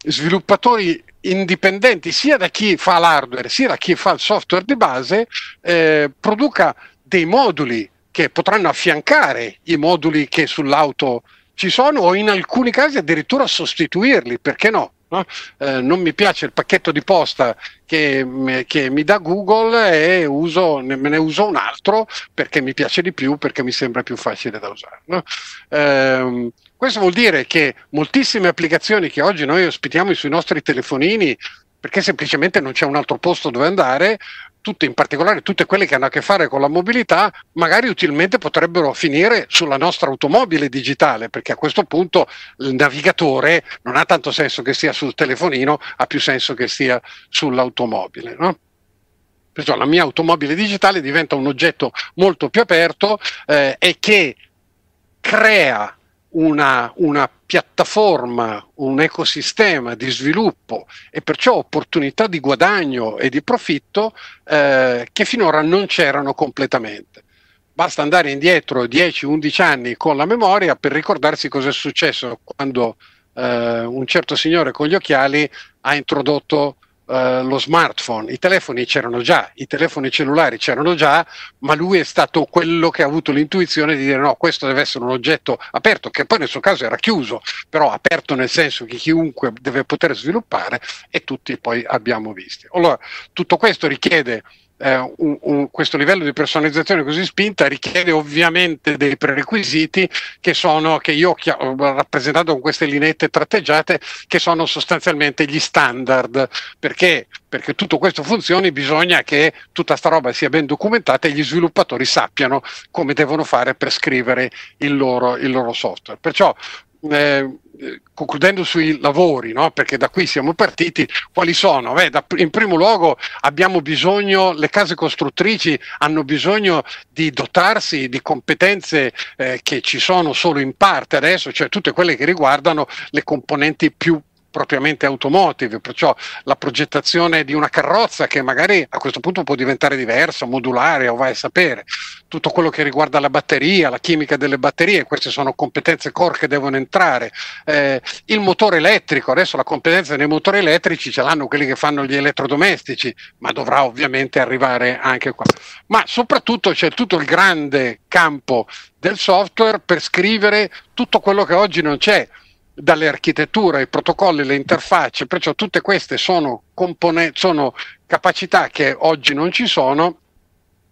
sviluppatori indipendenti sia da chi fa l'hardware sia da chi fa il software di base eh, produca dei moduli che potranno affiancare i moduli che sull'auto ci sono o in alcuni casi addirittura sostituirli, perché no? No? Eh, non mi piace il pacchetto di posta che, che, mi dà Google e uso, me ne uso un altro perché mi piace di più, perché mi sembra più facile da usare. No? Eh, questo vuol dire che moltissime applicazioni che oggi noi ospitiamo sui nostri telefonini, perché semplicemente non c'è un altro posto dove andare, tutte in particolare tutte quelle che hanno a che fare con la mobilità, magari utilmente potrebbero finire sulla nostra automobile digitale, perché a questo punto il navigatore non ha tanto senso che sia sul telefonino, ha più senso che sia sull'automobile. No? Perciò la mia automobile digitale diventa un oggetto molto più aperto eh, e che crea una, una, piattaforma, un ecosistema di sviluppo e perciò opportunità di guadagno e di profitto eh, che finora non c'erano completamente. Basta andare indietro 10-11 anni con la memoria per ricordarsi cosa è successo quando eh, un certo signore con gli occhiali ha introdotto Uh, lo smartphone, i telefoni c'erano già, i telefoni cellulari c'erano già, ma lui è stato quello che ha avuto l'intuizione di dire no, questo deve essere un oggetto aperto, che poi nel suo caso era chiuso, però aperto nel senso che chiunque deve poter sviluppare e tutti poi abbiamo visti. Allora, tutto questo richiede eh, un, un, questo livello di personalizzazione così spinta richiede ovviamente dei prerequisiti che sono, che io ho rappresentato con queste linette tratteggiate, che sono sostanzialmente gli standard. Perché? Perché tutto questo funzioni bisogna che tutta sta roba sia ben documentata e gli sviluppatori sappiano come devono fare per scrivere il loro, il loro software. Perciò eh, concludendo sui lavori, no? perché da qui siamo partiti, quali sono? Beh, da, in primo luogo abbiamo bisogno, le case costruttrici hanno bisogno di dotarsi di competenze eh, che ci sono solo in parte adesso, cioè tutte quelle che riguardano le componenti più propriamente automotive, perciò la progettazione di una carrozza che magari a questo punto può diventare diversa, modulare o vai a sapere, tutto quello che riguarda la batteria, la chimica delle batterie, queste sono competenze core che devono entrare, eh, il motore elettrico, adesso la competenza nei motori elettrici ce l'hanno quelli che fanno gli elettrodomestici, ma dovrà ovviamente arrivare anche qua. Ma soprattutto c'è tutto il grande campo del software per scrivere tutto quello che oggi non c'è dalle architetture, i protocolli, le interfacce, perciò tutte queste sono, compone- sono capacità che oggi non ci sono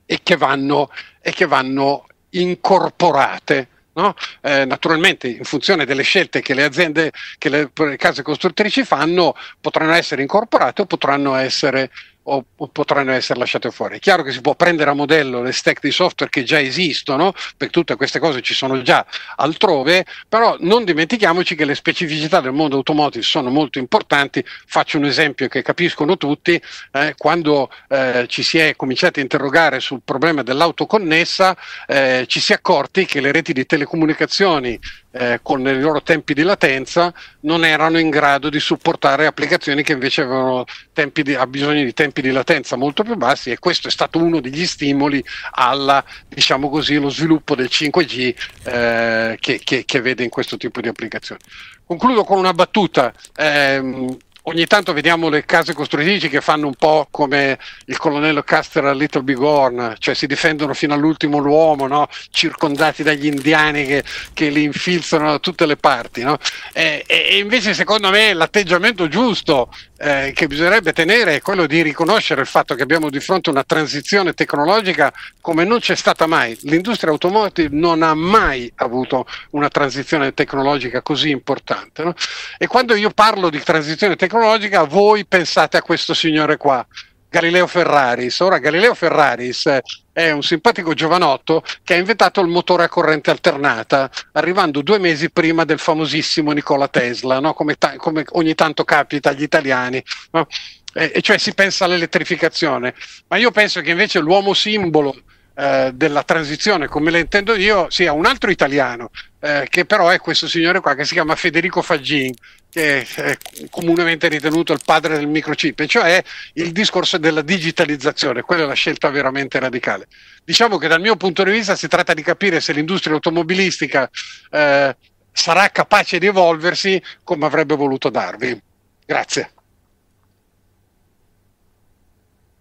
e che vanno, e che vanno incorporate. No? Eh, naturalmente in funzione delle scelte che le aziende, che le, le case costruttrici fanno, potranno essere incorporate o potranno essere o, o, potranno essere lasciate fuori. È chiaro che si può prendere a modello le stack di software che già esistono, perché tutte queste cose ci sono già altrove, però non dimentichiamoci che le specificità del mondo automotive sono molto importanti. Faccio un esempio che capiscono tutti, eh, quando eh, ci si è cominciati a interrogare sul problema dell'auto connessa, eh, ci si è accorti che le reti di telecomunicazioni eh, con i loro tempi di latenza non erano in grado di supportare applicazioni che invece avevano di, bisogno di tempi di latenza molto più bassi e questo è stato uno degli stimoli alla, diciamo così, lo sviluppo del 5G eh, che, che, che, vede in questo tipo di applicazioni. Concludo con una battuta. Eh, ogni tanto vediamo le case costruttrici che fanno un po' come il colonnello Custer a Little Big Horn, cioè si difendono fino all'ultimo l'uomo, no? circondati dagli indiani che, che, li infilzano da tutte le parti. No? E, e, invece secondo me l'atteggiamento giusto eh, che bisognerebbe tenere è quello di riconoscere il fatto che abbiamo di fronte una transizione tecnologica come non c'è stata mai. L'industria automotive non ha mai avuto una transizione tecnologica così importante. No? E quando io parlo di transizione tecnologica, tecnologica, voi pensate a questo signore qua, Galileo Ferraris. Ora Galileo Ferraris è un simpatico giovanotto che ha inventato il motore a corrente alternata, arrivando due mesi prima del famosissimo Nikola Tesla, no? come, ta- come, ogni tanto capita agli italiani. No? E, e cioè si pensa all'elettrificazione, ma io penso che invece l'uomo simbolo eh, della transizione, come la intendo io, sia un altro italiano, eh, che però è questo signore qua che si chiama Federico Faggin, che è comunemente ritenuto il padre del microchip, cioè il discorso della digitalizzazione, quella è la scelta veramente radicale. Diciamo che dal mio punto di vista si tratta di capire se l'industria automobilistica eh, sarà capace di evolversi come avrebbe voluto darvi. Grazie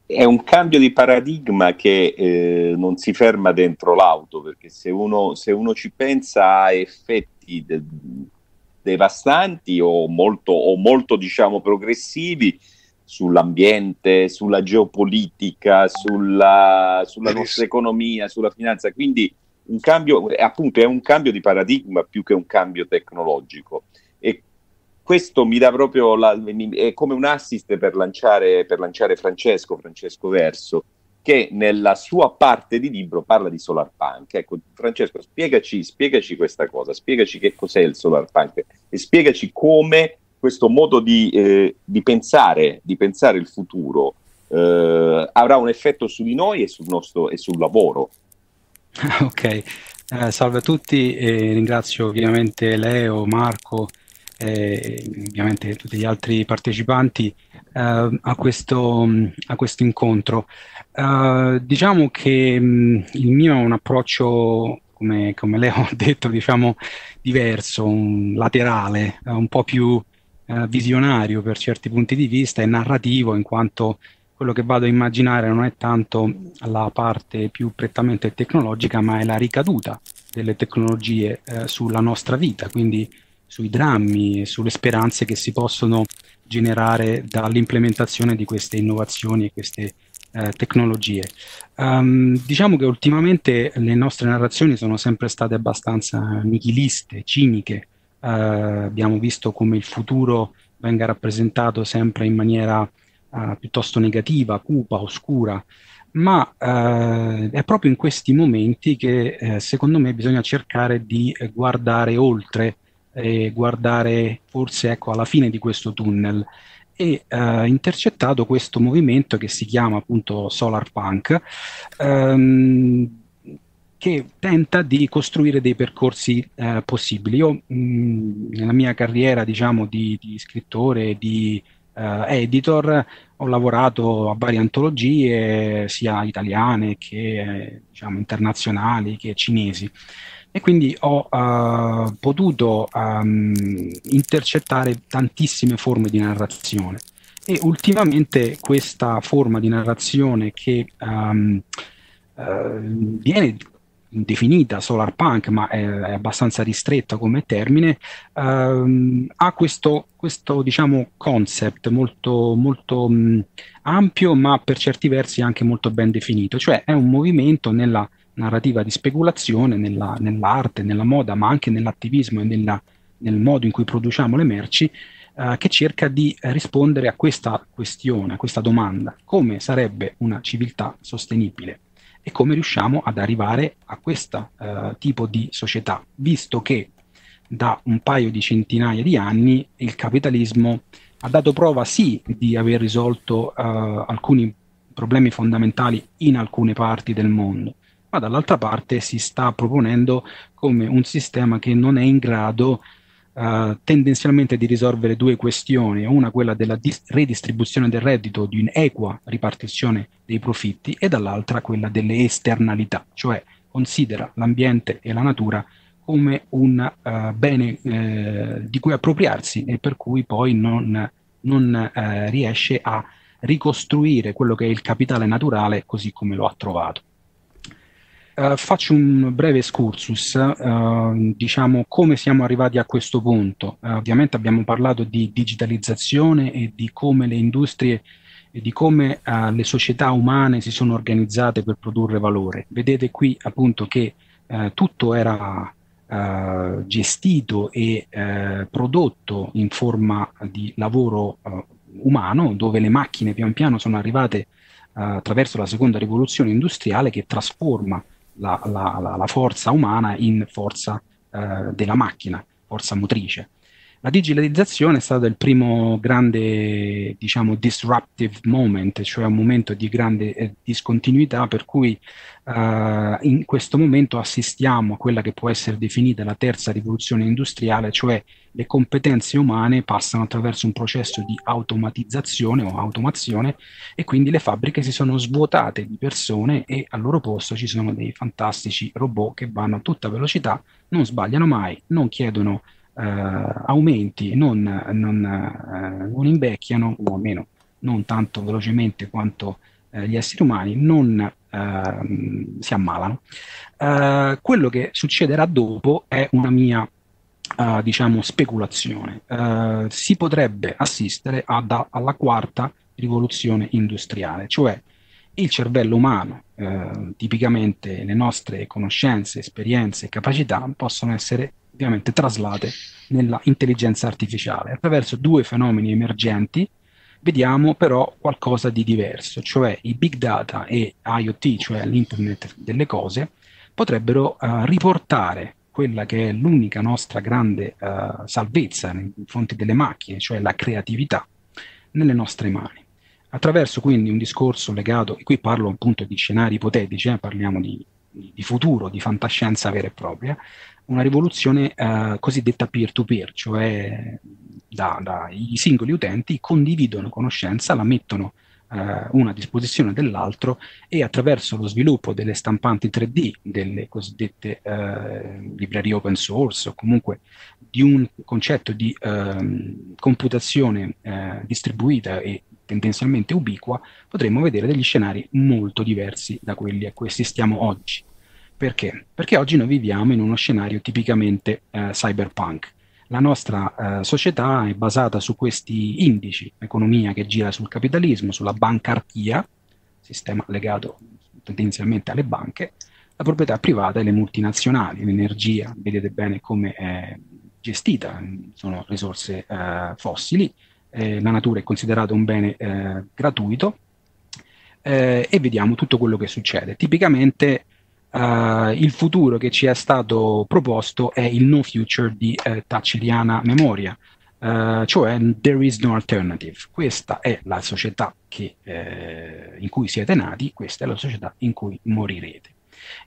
è un cambio di paradigma che eh, non si ferma dentro l'auto, perché se uno, se uno ci pensa a effetti de- devastanti o molto, o molto diciamo, progressivi sull'ambiente, sulla geopolitica, sulla, sulla nostra economia, sulla finanza, quindi un cambio, appunto, è un cambio di paradigma più che un cambio tecnologico. E questo mi dà proprio la, è come un assist per lanciare, per lanciare Francesco, Francesco Verso, che nella sua parte di libro parla di solar punk. Ecco, Francesco, spiegaci, spiegaci questa cosa, spiegaci che cos'è il solar punk e spiegaci come questo modo di, eh, di, pensare, di pensare il futuro eh, avrà un effetto su di noi e sul nostro e sul lavoro. Ok, eh, salve a tutti ringrazio ovviamente Leo, Marco e ovviamente tutti gli altri partecipanti eh, a, questo, a, questo, incontro. Uh, diciamo che mh, il mio è un approccio, come, come lei ha detto, diciamo diverso, un laterale, uh, un po' più uh, visionario per certi punti di vista e narrativo, in quanto quello che vado a immaginare non è tanto la parte più prettamente tecnologica, ma è la ricaduta delle tecnologie sulla nostra vita, quindi sui drammi e sulle speranze che si possono generare dall'implementazione di queste innovazioni e queste eh, tecnologie. Um, diciamo che ultimamente le nostre narrazioni sono sempre state abbastanza nichiliste, ciniche. Uh, abbiamo visto come il futuro venga rappresentato sempre in maniera uh, piuttosto negativa, cupa, oscura, ma uh, è proprio in questi momenti che eh, secondo me bisogna cercare di guardare oltre e guardare forse ecco, alla fine di questo tunnel e eh, intercettato questo movimento che si chiama appunto Solar Punk ehm, che tenta di costruire dei percorsi eh, possibili. Io mh, nella mia carriera diciamo di, di scrittore di eh, editor ho lavorato a varie antologie sia italiane che diciamo internazionali che cinesi e quindi ho uh, potuto um, intercettare tantissime forme di narrazione. E ultimamente questa forma di narrazione che um, uh, viene definita solar punk ma è, è abbastanza ristretta come termine uh, ha questo, questo diciamo concept molto, molto um, ampio ma per certi versi anche molto ben definito. Cioè è un movimento nella narrativa di speculazione nella, nell'arte, nella moda, ma anche nell'attivismo e nella, nel modo in cui produciamo le merci, eh, che cerca di rispondere a questa questione, a questa domanda, come sarebbe una civiltà sostenibile? E come riusciamo ad arrivare a questo eh, tipo di società, visto che da un paio di centinaia di anni il capitalismo ha dato prova sì di aver risolto uh, alcuni problemi fondamentali in alcune parti del mondo, ma dall'altra parte si sta proponendo come un sistema che non è in grado uh, tendenzialmente di risolvere due questioni, una quella della dis- redistribuzione del reddito, di un'equa ripartizione dei profitti, e dall'altra quella delle esternalità, cioè considera l'ambiente e la natura come un uh, bene eh, di cui appropriarsi e per cui poi non, non eh, riesce a ricostruire quello che è il capitale naturale così come lo ha trovato. Uh, faccio un breve excursus, uh, diciamo come siamo arrivati a questo punto. Uh, ovviamente abbiamo parlato di digitalizzazione e di come le industrie e di come le società umane si sono organizzate per produrre valore. Vedete qui appunto che tutto era gestito e prodotto in forma di lavoro umano, dove le macchine pian piano sono arrivate attraverso la seconda rivoluzione industriale che trasforma la, la, la forza umana in forza eh, della macchina, forza motrice. La digitalizzazione è stato il primo grande, diciamo, disruptive moment, cioè un momento di grande eh, discontinuità per cui uh, in questo momento assistiamo a quella che può essere definita la terza rivoluzione industriale, cioè le competenze umane passano attraverso un processo di automatizzazione o automazione e quindi le fabbriche si sono svuotate di persone e al loro posto ci sono dei fantastici robot che vanno a tutta velocità, non sbagliano mai, non chiedono eh, aumenti non, non, eh, non, invecchiano, o almeno non tanto velocemente quanto eh, gli esseri umani, non ehm, si ammalano. Eh, quello che succederà dopo è una mia Uh, diciamo speculazione. Uh, si potrebbe assistere ad, alla quarta rivoluzione industriale, cioè il cervello umano, uh, tipicamente le nostre conoscenze, esperienze e capacità possono essere ovviamente traslate nella intelligenza artificiale. Attraverso due fenomeni emergenti vediamo però qualcosa di diverso, cioè i big data e IoT, cioè l'internet delle cose, potrebbero uh, riportare quella che è l'unica nostra grande uh, salvezza nei confronti delle macchine, cioè la creatività, nelle nostre mani. Attraverso quindi un discorso legato, e qui parlo appunto di scenari ipotetici, eh, parliamo di, di futuro, di fantascienza vera e propria, una rivoluzione eh, cosiddetta peer-to-peer, cioè da, da, i singoli utenti condividono conoscenza, la mettono eh, una a disposizione dell'altro e attraverso lo sviluppo delle stampanti 3D, delle cosiddette eh, librerie open source o comunque di un concetto di ehm, computazione eh, distribuita e tendenzialmente ubiqua, potremmo vedere degli scenari molto diversi da quelli a cui assistiamo oggi. Perché? Perché oggi noi viviamo in uno scenario tipicamente eh, cyberpunk. La nostra eh, società è basata su questi indici, economia che gira sul capitalismo, sulla bancarchia, sistema legato tendenzialmente alle banche, la proprietà privata e le multinazionali, l'energia, vedete bene come è gestita, sono risorse eh, fossili, eh, la natura è considerata un bene eh, gratuito eh, e vediamo tutto quello che succede. Tipicamente Uh, il futuro che ci è stato proposto è il no future di uh, Thatcheriana Memoria, uh, cioè there is no alternative. Questa è la società che, eh, in cui siete nati, questa è la società in cui morirete.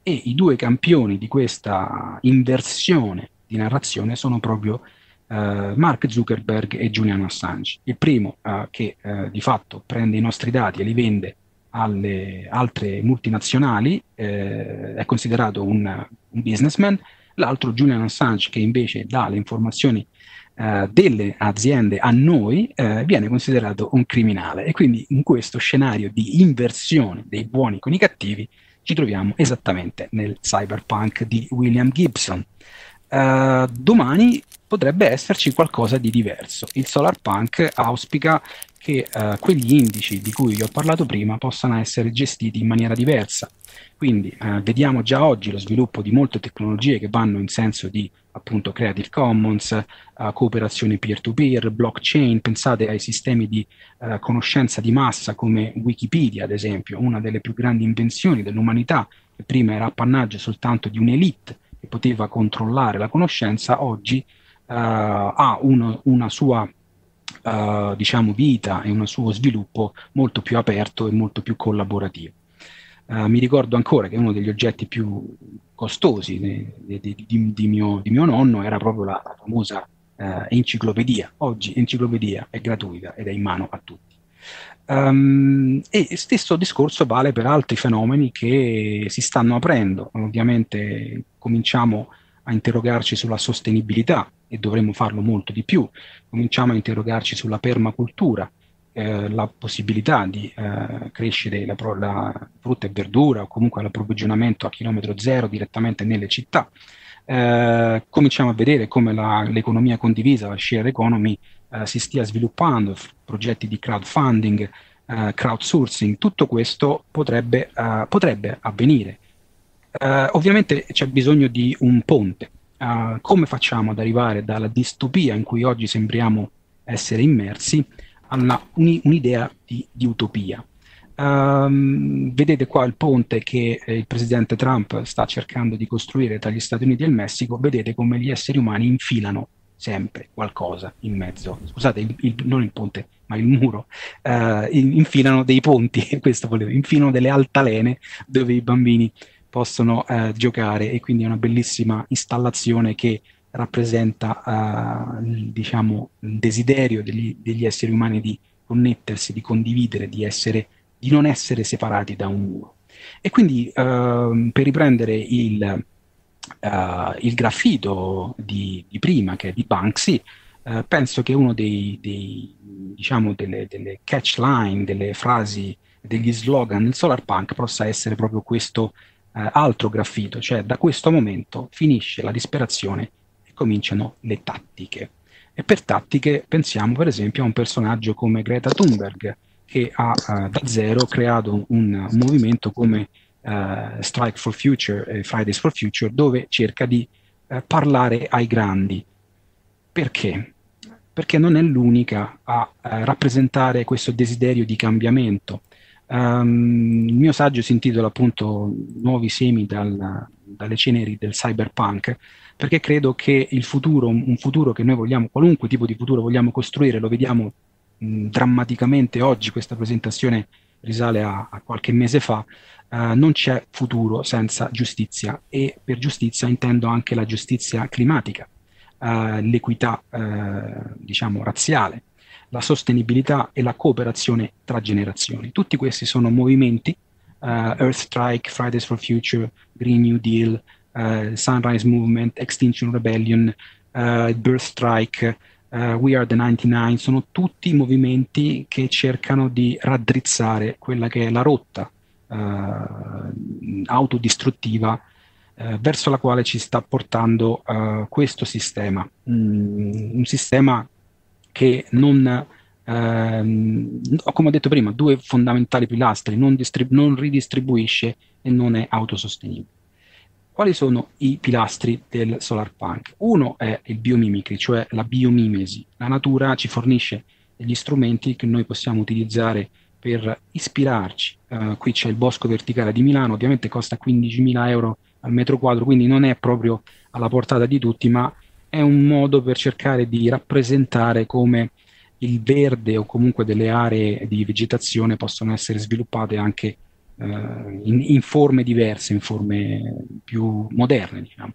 E i due campioni di questa inversione di narrazione sono proprio Mark Zuckerberg e Julian Assange. Il primo che di fatto prende i nostri dati e li vende alle altre multinazionali, eh, è considerato un, un, businessman, l'altro Julian Assange che invece dà le informazioni eh, delle aziende a noi, eh, viene considerato un criminale e quindi in questo scenario di inversione dei buoni con i cattivi ci troviamo esattamente nel cyberpunk di William Gibson. Uh, domani potrebbe esserci qualcosa di diverso. Il solar punk auspica che eh, quegli indici di cui vi ho parlato prima possano essere gestiti in maniera diversa. Quindi eh, vediamo già oggi lo sviluppo di molte tecnologie che vanno in senso di appunto Creative Commons, eh, cooperazione peer-to-peer, blockchain, pensate ai sistemi di eh, conoscenza di massa come Wikipedia, ad esempio, una delle più grandi invenzioni dell'umanità, che prima era appannaggio soltanto di un'elite che poteva controllare la conoscenza, oggi uh, ha uno, una sua uh, diciamo, vita e un suo sviluppo molto più aperto e molto più collaborativo. Uh, mi ricordo ancora che uno degli oggetti più costosi di, di, di, di mio, mio, nonno era proprio la, la famosa enciclopedia. Oggi l'enciclopedia è gratuita ed è in mano a tutti. Um, e stesso discorso vale per altri fenomeni che si stanno aprendo. Ovviamente cominciamo a interrogarci sulla sostenibilità e dovremmo farlo molto di più. Cominciamo a interrogarci sulla permacultura, eh, la possibilità di eh, crescere la, la, frutta e verdura o comunque l'approvvigionamento a chilometro zero direttamente nelle città. Eh, cominciamo a vedere come la, l'economia condivisa, la share economy, eh, si stia sviluppando, progetti di crowdfunding, eh, crowdsourcing, tutto questo potrebbe, eh, potrebbe avvenire. Eh, ovviamente c'è bisogno di un ponte. come facciamo ad arrivare dalla distopia in cui oggi sembriamo essere immersi a una, un, un'idea di, di utopia? Um, vedete qua il ponte che eh, il presidente Trump sta cercando di costruire tra gli Stati Uniti e il Messico, vedete come gli esseri umani infilano sempre qualcosa in mezzo, scusate, il, il, non il ponte, ma il muro, uh, infilano dei ponti, questo volevo, infilano delle altalene dove i bambini possono uh, giocare e quindi è una bellissima installazione che rappresenta, uh, diciamo, il desiderio degli, degli esseri umani di connettersi, di condividere, di essere di non essere separati da un muro. E quindi uh, per riprendere il, uh, il graffito di, di, prima, che è di Banksy, uh, penso che uno dei, dei diciamo, delle, delle catch line, delle frasi, degli slogan del solar punk possa essere proprio questo eh, altro graffito, cioè da questo momento finisce la disperazione e cominciano le tattiche. E per tattiche pensiamo per esempio a un personaggio come Greta Thunberg, che ha uh, da zero creato un, un movimento come uh, Strike for Future e Fridays for Future, dove cerca di uh, parlare ai grandi. Perché? Perché non è l'unica a rappresentare questo desiderio di cambiamento. Um, il mio saggio si intitola appunto Nuovi semi dal, dalle ceneri del cyberpunk, perché credo che il futuro, un futuro che noi vogliamo, qualunque tipo di futuro vogliamo costruire, lo vediamo drammaticamente oggi, questa presentazione risale a, a qualche mese fa, uh, non c'è futuro senza giustizia e per giustizia intendo anche la giustizia climatica, uh, l'equità uh, diciamo razziale, la sostenibilità e la cooperazione tra generazioni. Tutti questi sono movimenti, Earth Strike, Fridays for Future, Green New Deal, Sunrise Movement, Extinction Rebellion, Birth Strike, uh, We Are the 99, sono tutti movimenti che cercano di raddrizzare quella che è la rotta uh, autodistruttiva uh, verso la quale ci sta portando questo sistema, mm, un sistema che non, ehm, come ho detto prima, due fondamentali pilastri, non, distrib- non ridistribuisce e non è autosostenibile. Quali sono i pilastri del solar punk? Uno è il biomimicry, cioè la biomimesi. La natura ci fornisce degli strumenti che noi possiamo utilizzare per ispirarci. Uh, qui c'è il bosco verticale di Milano, ovviamente costa 15.000 euro al metro quadro, quindi non è proprio alla portata di tutti, ma è un modo per cercare di rappresentare come il verde o comunque delle aree di vegetazione possono essere sviluppate anche uh, in, in, forme diverse, in forme più moderne. Diciamo.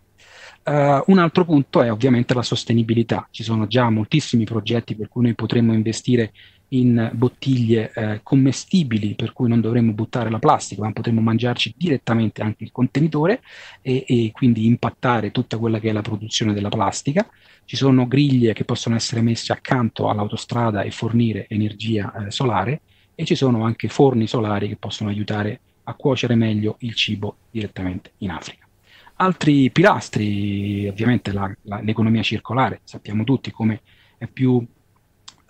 Uh, un altro punto è ovviamente la sostenibilità. Ci sono già moltissimi progetti per cui noi potremmo investire in bottiglie eh, commestibili, per cui non dovremmo buttare la plastica, ma potremmo mangiarci direttamente anche il contenitore e, e, quindi impattare tutta quella che è la produzione della plastica. Ci sono griglie che possono essere messe accanto all'autostrada e fornire energia eh, solare e ci sono anche forni solari che possono aiutare a cuocere meglio il cibo direttamente in Africa. Altri pilastri, ovviamente la, la, l'economia circolare, sappiamo tutti come è più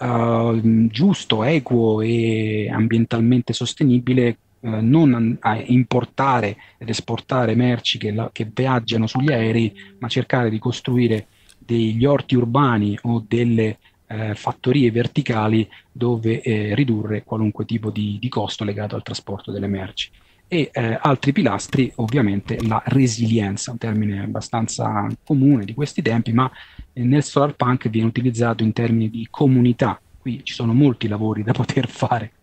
uh, giusto, equo e ambientalmente sostenibile uh, non a importare ed esportare merci che, la, che viaggiano sugli aerei, ma cercare di costruire degli orti urbani o delle eh, fattorie verticali dove eh, ridurre qualunque tipo di, di, costo legato al trasporto delle merci. E eh, altri pilastri, ovviamente, la resilienza, un termine abbastanza comune di questi tempi, ma nel solar punk viene utilizzato in termini di comunità. Qui ci sono molti lavori da poter fare.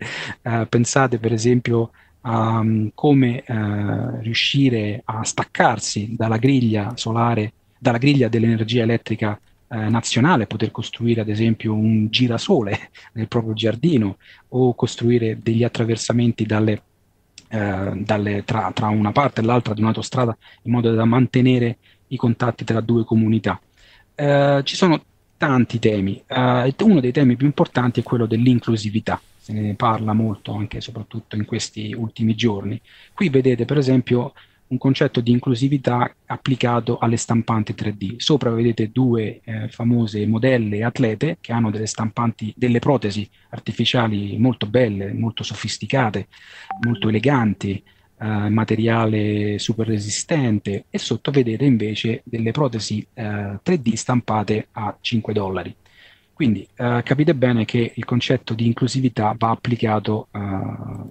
Eh, pensate per esempio a um, come eh, riuscire a staccarsi dalla griglia solare, dalla griglia dell'energia elettrica eh, nazionale, poter costruire ad esempio un girasole nel proprio giardino o costruire degli attraversamenti dalle, eh, dalle, tra, tra, una parte e l'altra di un'autostrada in modo da mantenere i contatti tra due comunità. Eh, ci sono tanti temi, eh, uno dei temi più importanti è quello dell'inclusività se ne parla molto anche soprattutto in questi ultimi giorni. Qui vedete per esempio un concetto di inclusività applicato alle stampanti 3D. Sopra vedete due eh, famose modelle atlete che hanno delle stampanti, delle protesi artificiali molto belle, molto sofisticate, molto eleganti, eh, materiale super resistente e sotto vedete invece delle protesi eh, 3D stampate a 5 dollari. Quindi eh, capite bene che il concetto di inclusività va applicato eh,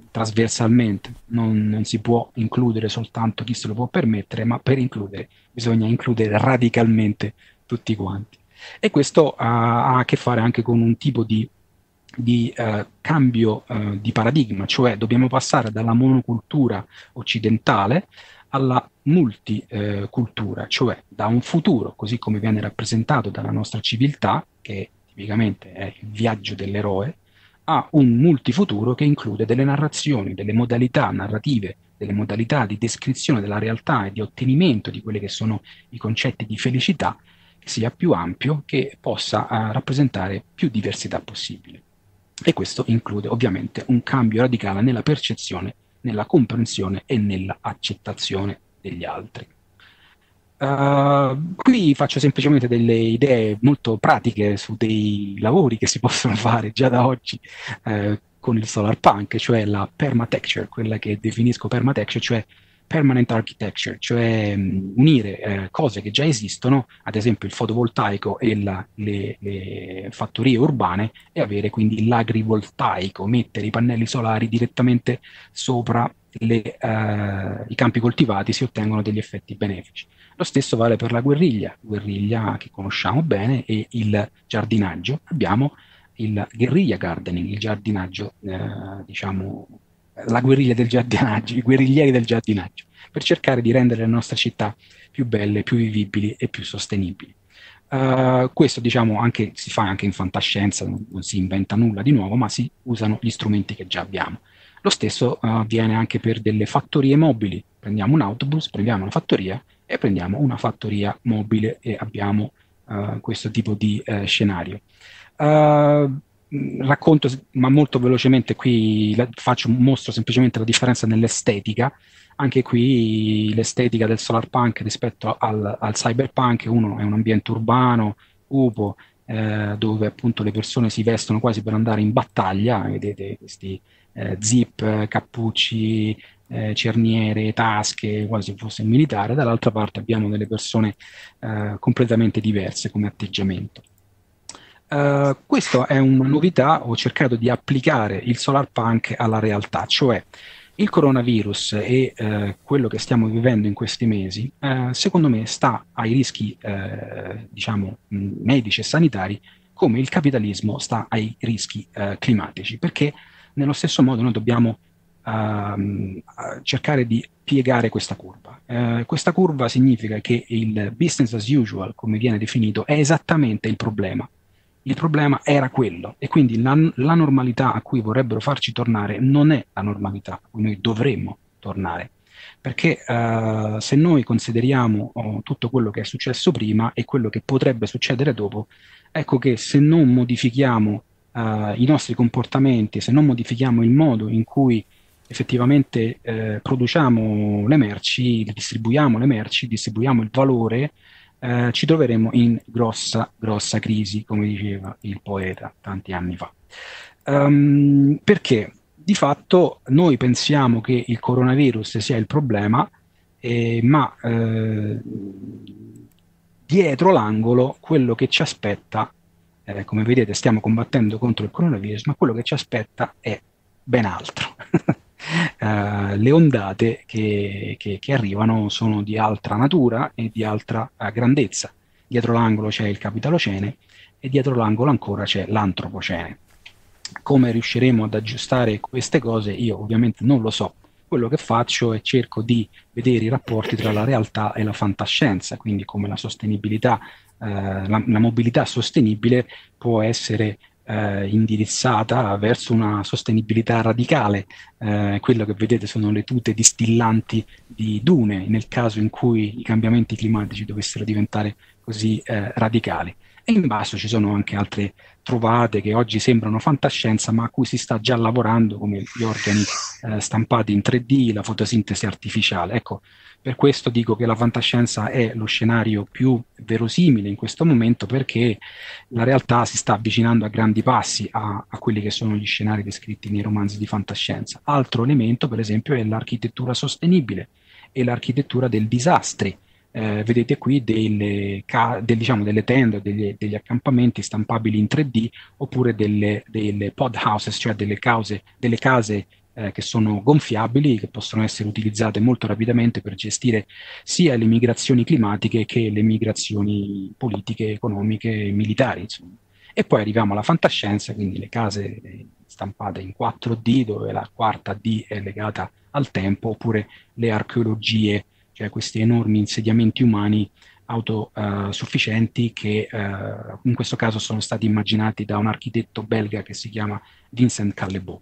trasversalmente, non, non, si può includere soltanto chi se lo può permettere, ma per includere bisogna includere radicalmente tutti quanti. E questo uh, ha a che fare anche con un tipo di, di uh, cambio uh, di paradigma, cioè dobbiamo passare dalla monocultura occidentale alla multicultura, cioè da un futuro, così come viene rappresentato dalla nostra civiltà, che tipicamente è il viaggio dell'eroe, a un multifuturo che include delle narrazioni, delle modalità narrative, delle modalità di descrizione della realtà e di ottenimento di quelli che sono i concetti di felicità, che sia più ampio, che possa uh, rappresentare più diversità possibile. E questo include ovviamente un cambio radicale nella percezione, nella comprensione e nella accettazione degli altri. Uh, qui faccio semplicemente delle idee molto pratiche su dei lavori che si possono fare già da oggi uh, con il solar punk, cioè la permatexture, quella che definisco permatexture, cioè permanent architecture, cioè um, unire uh, cose che già esistono, ad esempio il fotovoltaico e la, le, le, fattorie urbane, e avere quindi l'agrivoltaico, mettere i pannelli solari direttamente sopra le, i campi coltivati, si ottengono degli effetti benefici. Lo stesso vale per la guerriglia, guerriglia che conosciamo bene, e il giardinaggio. Abbiamo il guerriglia gardening, il giardinaggio, eh, diciamo, la guerriglia del giardinaggio, i guerriglieri del giardinaggio, per cercare di rendere le nostre città più belle, più vivibili e più sostenibili. Uh, questo diciamo anche, si fa anche in fantascienza, non, non, si inventa nulla di nuovo, ma si usano gli strumenti che già abbiamo. Lo stesso uh, avviene anche per delle fattorie mobili. Prendiamo un autobus, prendiamo una fattoria e prendiamo una fattoria mobile e abbiamo uh, questo tipo di uh, scenario. Uh, racconto, ma molto velocemente qui la, faccio, mostro semplicemente la differenza nell'estetica. Anche qui l'estetica del solar punk rispetto al, al cyberpunk, uno è un ambiente urbano, cupo, eh, dove appunto le persone si vestono quasi per andare in battaglia, vedete questi eh, zip, cappucci, eh, cerniere, tasche, quasi fosse il militare, dall'altra parte abbiamo delle persone eh, completamente diverse come atteggiamento. Uh, questa è una novità, ho cercato di applicare il solar punk alla realtà, cioè il coronavirus e uh, quello che stiamo vivendo in questi mesi, uh, secondo me sta ai rischi, diciamo, medici e sanitari come il capitalismo sta ai rischi climatici, perché nello stesso modo noi dobbiamo uh, cercare di piegare questa curva. Uh, questa curva significa che il business as usual, come viene definito, è esattamente il problema. Il problema era quello. E quindi la, la normalità a cui vorrebbero farci tornare non è la normalità a cui noi dovremmo tornare. Perché uh, se noi consideriamo oh, tutto quello che è successo prima e quello che potrebbe succedere dopo, ecco che se non modifichiamo uh, i nostri comportamenti, se non modifichiamo il modo in cui effettivamente eh, produciamo le merci, distribuiamo le merci, distribuiamo il valore, eh, ci troveremo in grossa, grossa crisi, come diceva il poeta tanti anni fa. Um, perché di fatto noi pensiamo che il coronavirus sia il problema, eh, ma eh, dietro l'angolo quello che ci aspetta, eh, come vedete stiamo combattendo contro il coronavirus, ma quello che ci aspetta è ben altro. Uh, le ondate che, che, che, arrivano sono di altra natura e di altra uh, grandezza. Dietro l'angolo c'è il Capitalocene e dietro l'angolo ancora c'è l'Antropocene. Come riusciremo ad aggiustare queste cose io ovviamente non lo so. Quello che faccio è cerco di vedere i rapporti tra la realtà e la fantascienza, quindi come la sostenibilità, uh, la, la mobilità sostenibile può essere eh, indirizzata verso una sostenibilità radicale. Eh, quello che vedete sono le tute distillanti di dune nel caso in cui i cambiamenti climatici dovessero diventare così eh, radicali. E in basso ci sono anche altre trovate che oggi sembrano fantascienza, ma a cui si sta già lavorando, come gli organi eh, stampati in 3D, la fotosintesi artificiale. Ecco, per questo dico che la fantascienza è lo scenario più verosimile in questo momento perché la realtà si sta avvicinando a grandi passi a, a quelli che sono gli scenari descritti nei romanzi di fantascienza. Altro elemento, per esempio, è l'architettura sostenibile e l'architettura del disastri. Eh, vedete qui delle, ca- del, diciamo, delle tende, degli, degli, accampamenti stampabili in 3D oppure delle, delle pod houses, cioè delle, cause, delle case eh, che sono gonfiabili, che possono essere utilizzate molto rapidamente per gestire sia le migrazioni climatiche che le migrazioni politiche, economiche e militari. Insomma. E poi arriviamo alla fantascienza, quindi le case stampate in 4D, dove la quarta D è legata al tempo, oppure le archeologie, cioè questi enormi insediamenti umani autosufficienti uh, che uh, in questo caso sono stati immaginati da un architetto belga che si chiama Vincent Callebot.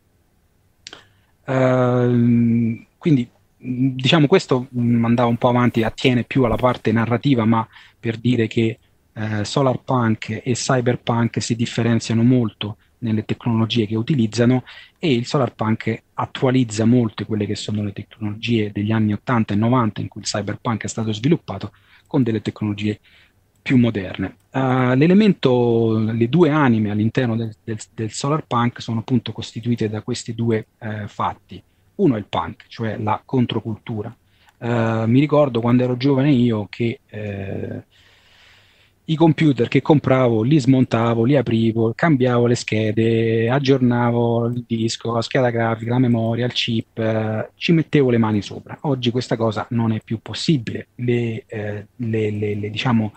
Ehm, quindi diciamo questo andava un po' avanti, attiene più alla parte narrativa, ma per dire che eh, Solarpunk e Cyberpunk si differenziano molto nelle tecnologie che utilizzano e il Solarpunk attualizza molte quelle che sono le tecnologie degli anni 80 e 90 in cui il Cyberpunk è stato sviluppato con delle tecnologie più moderne. Uh, l'elemento, le due anime all'interno del, del, del solar punk sono appunto costituite da questi due uh, fatti. Uno è il punk, cioè la controcultura. Uh, mi ricordo quando ero giovane io che i computer che compravo li smontavo, li aprivo, cambiavo le schede, aggiornavo il disco, la scheda grafica, la memoria, il chip, eh, ci mettevo le mani sopra. Oggi questa cosa non è più possibile. Le, eh, le, le, le diciamo,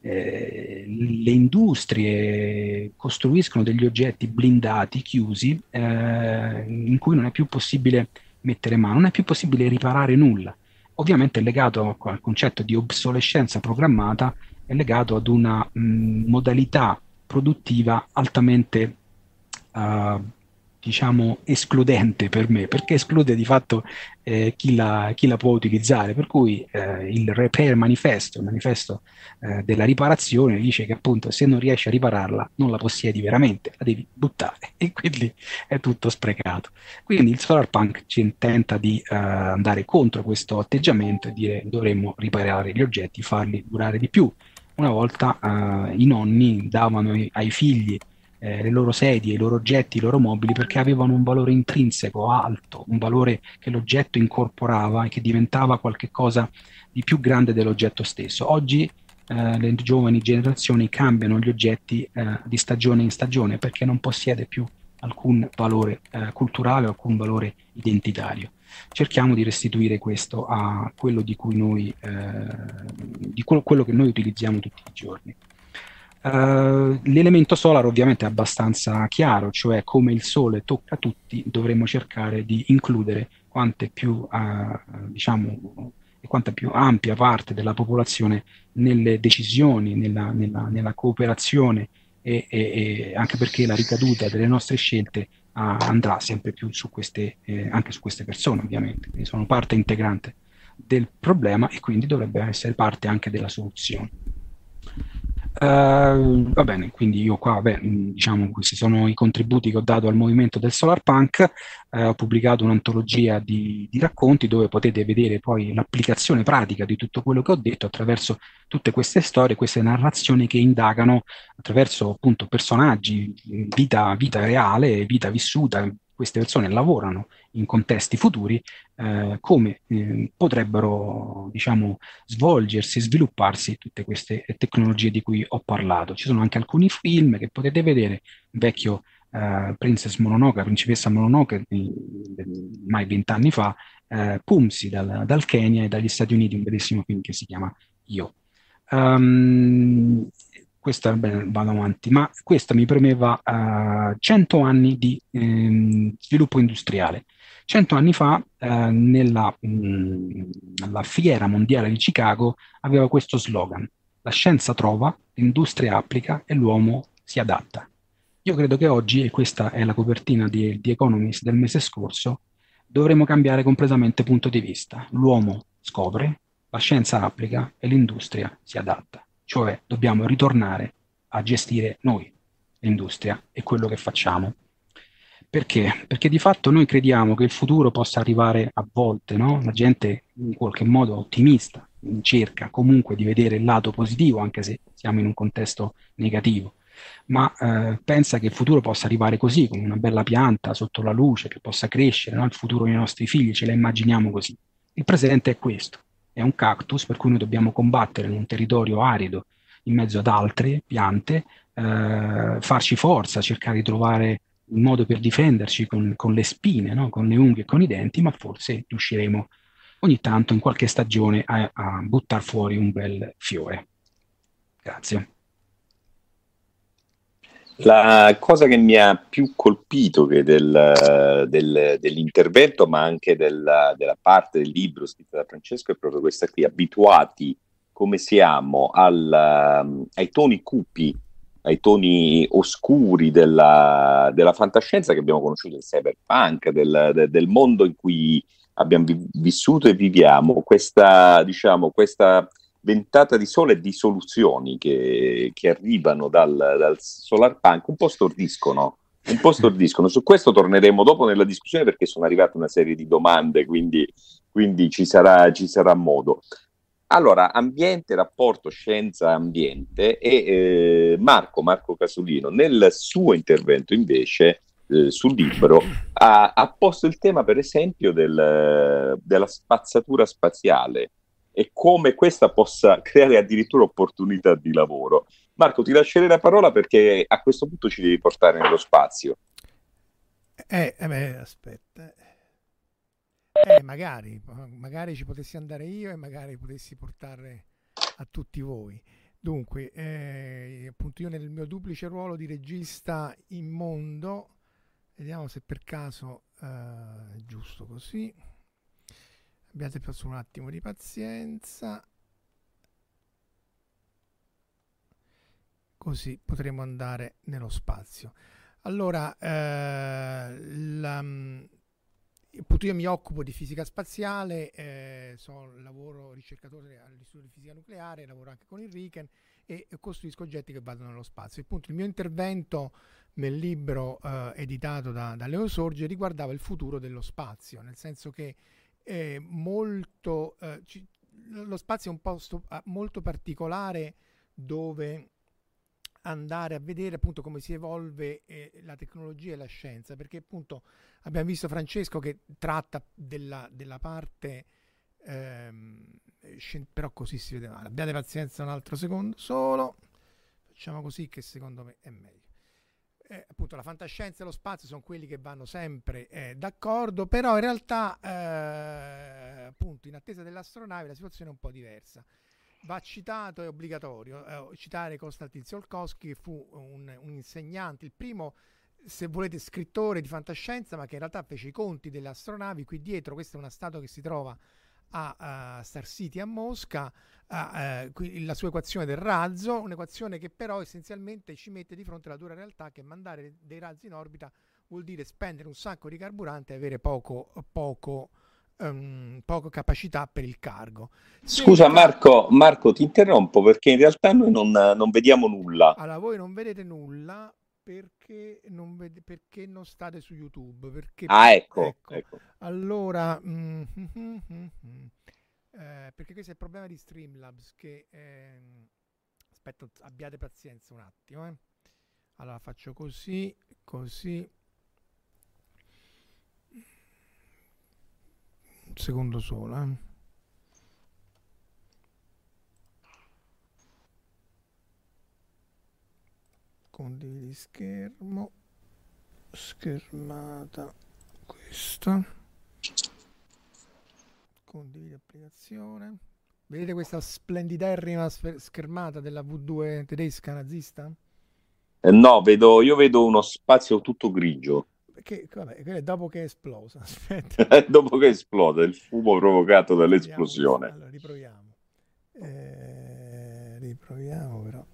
eh, le industrie costruiscono degli oggetti blindati, chiusi, eh, in cui non è più possibile mettere mano, non è più possibile riparare nulla. Ovviamente è legato al concetto di obsolescenza programmata, è legato ad una mh, modalità produttiva altamente uh, diciamo, escludente per me, perché esclude di fatto eh, chi, la, chi, la, può utilizzare. Per cui eh, il repair manifesto, il manifesto eh, della riparazione, dice che appunto se non riesci a ripararla non la possiedi veramente, la devi buttare e quindi è tutto sprecato. Quindi il solarpunk ci tenta di eh, andare contro questo atteggiamento e dire dovremmo riparare gli oggetti, farli durare di più. Una volta eh, i nonni davano ai figli eh, le loro sedie, i loro oggetti, i loro mobili, perché avevano un valore intrinseco alto, un valore che l'oggetto incorporava e che diventava qualcosa di più grande dell'oggetto stesso. Oggi eh, le giovani generazioni cambiano gli oggetti eh, di stagione in stagione perché non possiede più alcun valore eh, culturale alcun valore identitario. Cerchiamo di restituire questo a quello di cui noi, eh, di quello, quello che noi utilizziamo tutti i giorni. Uh, l'elemento solare ovviamente è abbastanza chiaro, cioè come il Sole tocca tutti, dovremmo cercare di includere quante più, uh, diciamo, quanta più ampia parte della popolazione nelle decisioni, nella, nella, nella cooperazione e, e, e, anche perché la ricaduta delle nostre scelte andrà sempre più su queste, eh, anche su queste persone ovviamente, quindi sono parte integrante del problema e quindi dovrebbe essere parte anche della soluzione. Uh, va bene, quindi io qua, beh, diciamo, questi sono i contributi che ho dato al movimento del Solar Punk, uh, ho pubblicato un'antologia di, di, racconti dove potete vedere poi l'applicazione pratica di tutto quello che ho detto attraverso tutte queste storie, queste narrazioni che indagano attraverso appunto personaggi, vita, vita reale, vita vissuta, queste persone lavorano in contesti futuri, eh, come eh, potrebbero diciamo, svolgersi, svilupparsi tutte queste tecnologie di cui ho parlato. Ci sono anche alcuni film che potete vedere, vecchio eh, Princess Mononoke, Principessa Mononoke, mai vent'anni fa, eh, Pumsi dal, dal, Kenya e dagli Stati Uniti, un bellissimo film che si chiama Io. Um, questa vado avanti, ma questa mi premeva uh, 100 anni di ehm, sviluppo industriale. 100 anni fa, eh, nella mh, fiera mondiale di Chicago, aveva questo slogan: La scienza trova, l'industria applica e l'uomo si adatta. Io credo che oggi, e questa è la copertina di The Economist del mese scorso, dovremo cambiare completamente punto di vista. L'uomo scopre, la scienza applica e l'industria si adatta. Cioè dobbiamo ritornare a gestire noi l'industria e quello che facciamo. Perché? Perché di fatto noi crediamo che il futuro possa arrivare a volte, no? La gente in qualche modo ottimista, cerca comunque di vedere il lato positivo, anche se siamo in un contesto negativo, ma eh, pensa che il futuro possa arrivare così, con una bella pianta sotto la luce, che possa crescere, no? il futuro dei nostri figli, ce la immaginiamo così. Il presente è questo, è un cactus per cui noi dobbiamo combattere in un territorio arido in mezzo ad altre piante, eh, farci forza, cercare di trovare un modo per difenderci con, con le spine, no? con le unghie e con i denti, ma forse riusciremo ogni tanto in qualche stagione a, a buttare fuori un bel fiore. Grazie. La cosa che mi ha più colpito del, del, dell'intervento, ma anche della, della, parte del libro scritto da Francesco, è proprio questa qui, abituati come siamo al, ai toni cupi, ai toni oscuri della, della, fantascienza che abbiamo conosciuto, del cyberpunk, del, del mondo in cui abbiamo vi, vissuto e viviamo, questa, diciamo, questa ventata di sole e di soluzioni che, che arrivano dal, dal solar punk un po' stordiscono un po' stordiscono. Su questo torneremo dopo nella discussione perché sono arrivate una serie di domande, quindi, quindi ci, sarà, ci, sarà, modo. Allora, ambiente, rapporto scienza-ambiente e eh, Marco, Marco Casolino, nel suo intervento invece eh, sul libro ha, ha, posto il tema per esempio del, della spazzatura spaziale e come questa possa creare addirittura opportunità di lavoro. Marco, ti lascerei la parola perché a questo punto ci devi portare nello spazio. Eh, eh beh, aspetta. Eh, magari, magari ci potessi andare io e magari potessi portare a tutti voi. Dunque, eh, appunto io nel mio duplice ruolo di regista in mondo, vediamo se per caso eh, è giusto così. Abbiate preso un attimo di pazienza. Così potremo andare nello spazio. Allora eh, la, appunto io mi occupo di fisica spaziale eh, sono, lavoro ricercatore all'istituto di fisica nucleare lavoro anche con il RIKEN e costruisco oggetti che vadano nello spazio. Appunto il mio intervento nel libro eh, editato da, da Leo Sorge riguardava il futuro dello spazio nel senso che eh, molto, eh, ci, lo spazio è un posto ah, molto particolare dove andare a vedere appunto come si evolve eh, la tecnologia e la scienza, perché appunto abbiamo visto Francesco che tratta della, della parte, ehm, scien- però così si vede male. Abbiate pazienza un altro secondo solo, facciamo così che secondo me è meglio eh, appunto la fantascienza e lo spazio sono quelli che vanno sempre eh, d'accordo, però in realtà eh, appunto in attesa dell'astronave la situazione è un po' diversa. Va citato, è obbligatorio, eh, citare Konstantin Tsiolkovsky che fu un, un insegnante, il primo se volete scrittore di fantascienza, ma che in realtà fece i conti delle astronavi. Qui dietro, questa è una statua che si trova a, a Star City a Mosca, a, uh, la sua equazione del razzo, un'equazione che però essenzialmente ci mette di fronte alla dura realtà che mandare dei razzi in orbita vuol dire spendere un sacco di carburante e avere poco, poco ehm, poca capacità per il cargo. Se Scusa il Marco, Marco, ti interrompo perché in realtà noi non, non vediamo nulla. Allora, voi non vedete nulla perché non, vede- perché non state su YouTube. Perché, Ah, ecco, ecco. ecco. Allora, mm, mm, mm, mm, mm. Eh, perché questo è il problema di Streamlabs che... ehm, aspetta, abbiate pazienza un attimo. eh. Allora faccio così, così. Secondo solo. eh. Condividi schermo. Schermata questa. Condividi applicazione. Vedete questa splendiderrima schermata della V2 tedesca nazista? Eh, no, vedo, io vedo uno spazio tutto grigio Perché, vabbè, dopo che è esplosa. Dopo che esplode il fumo provocato dall'esplosione. Allora, riproviamo. Eh, riproviamo però.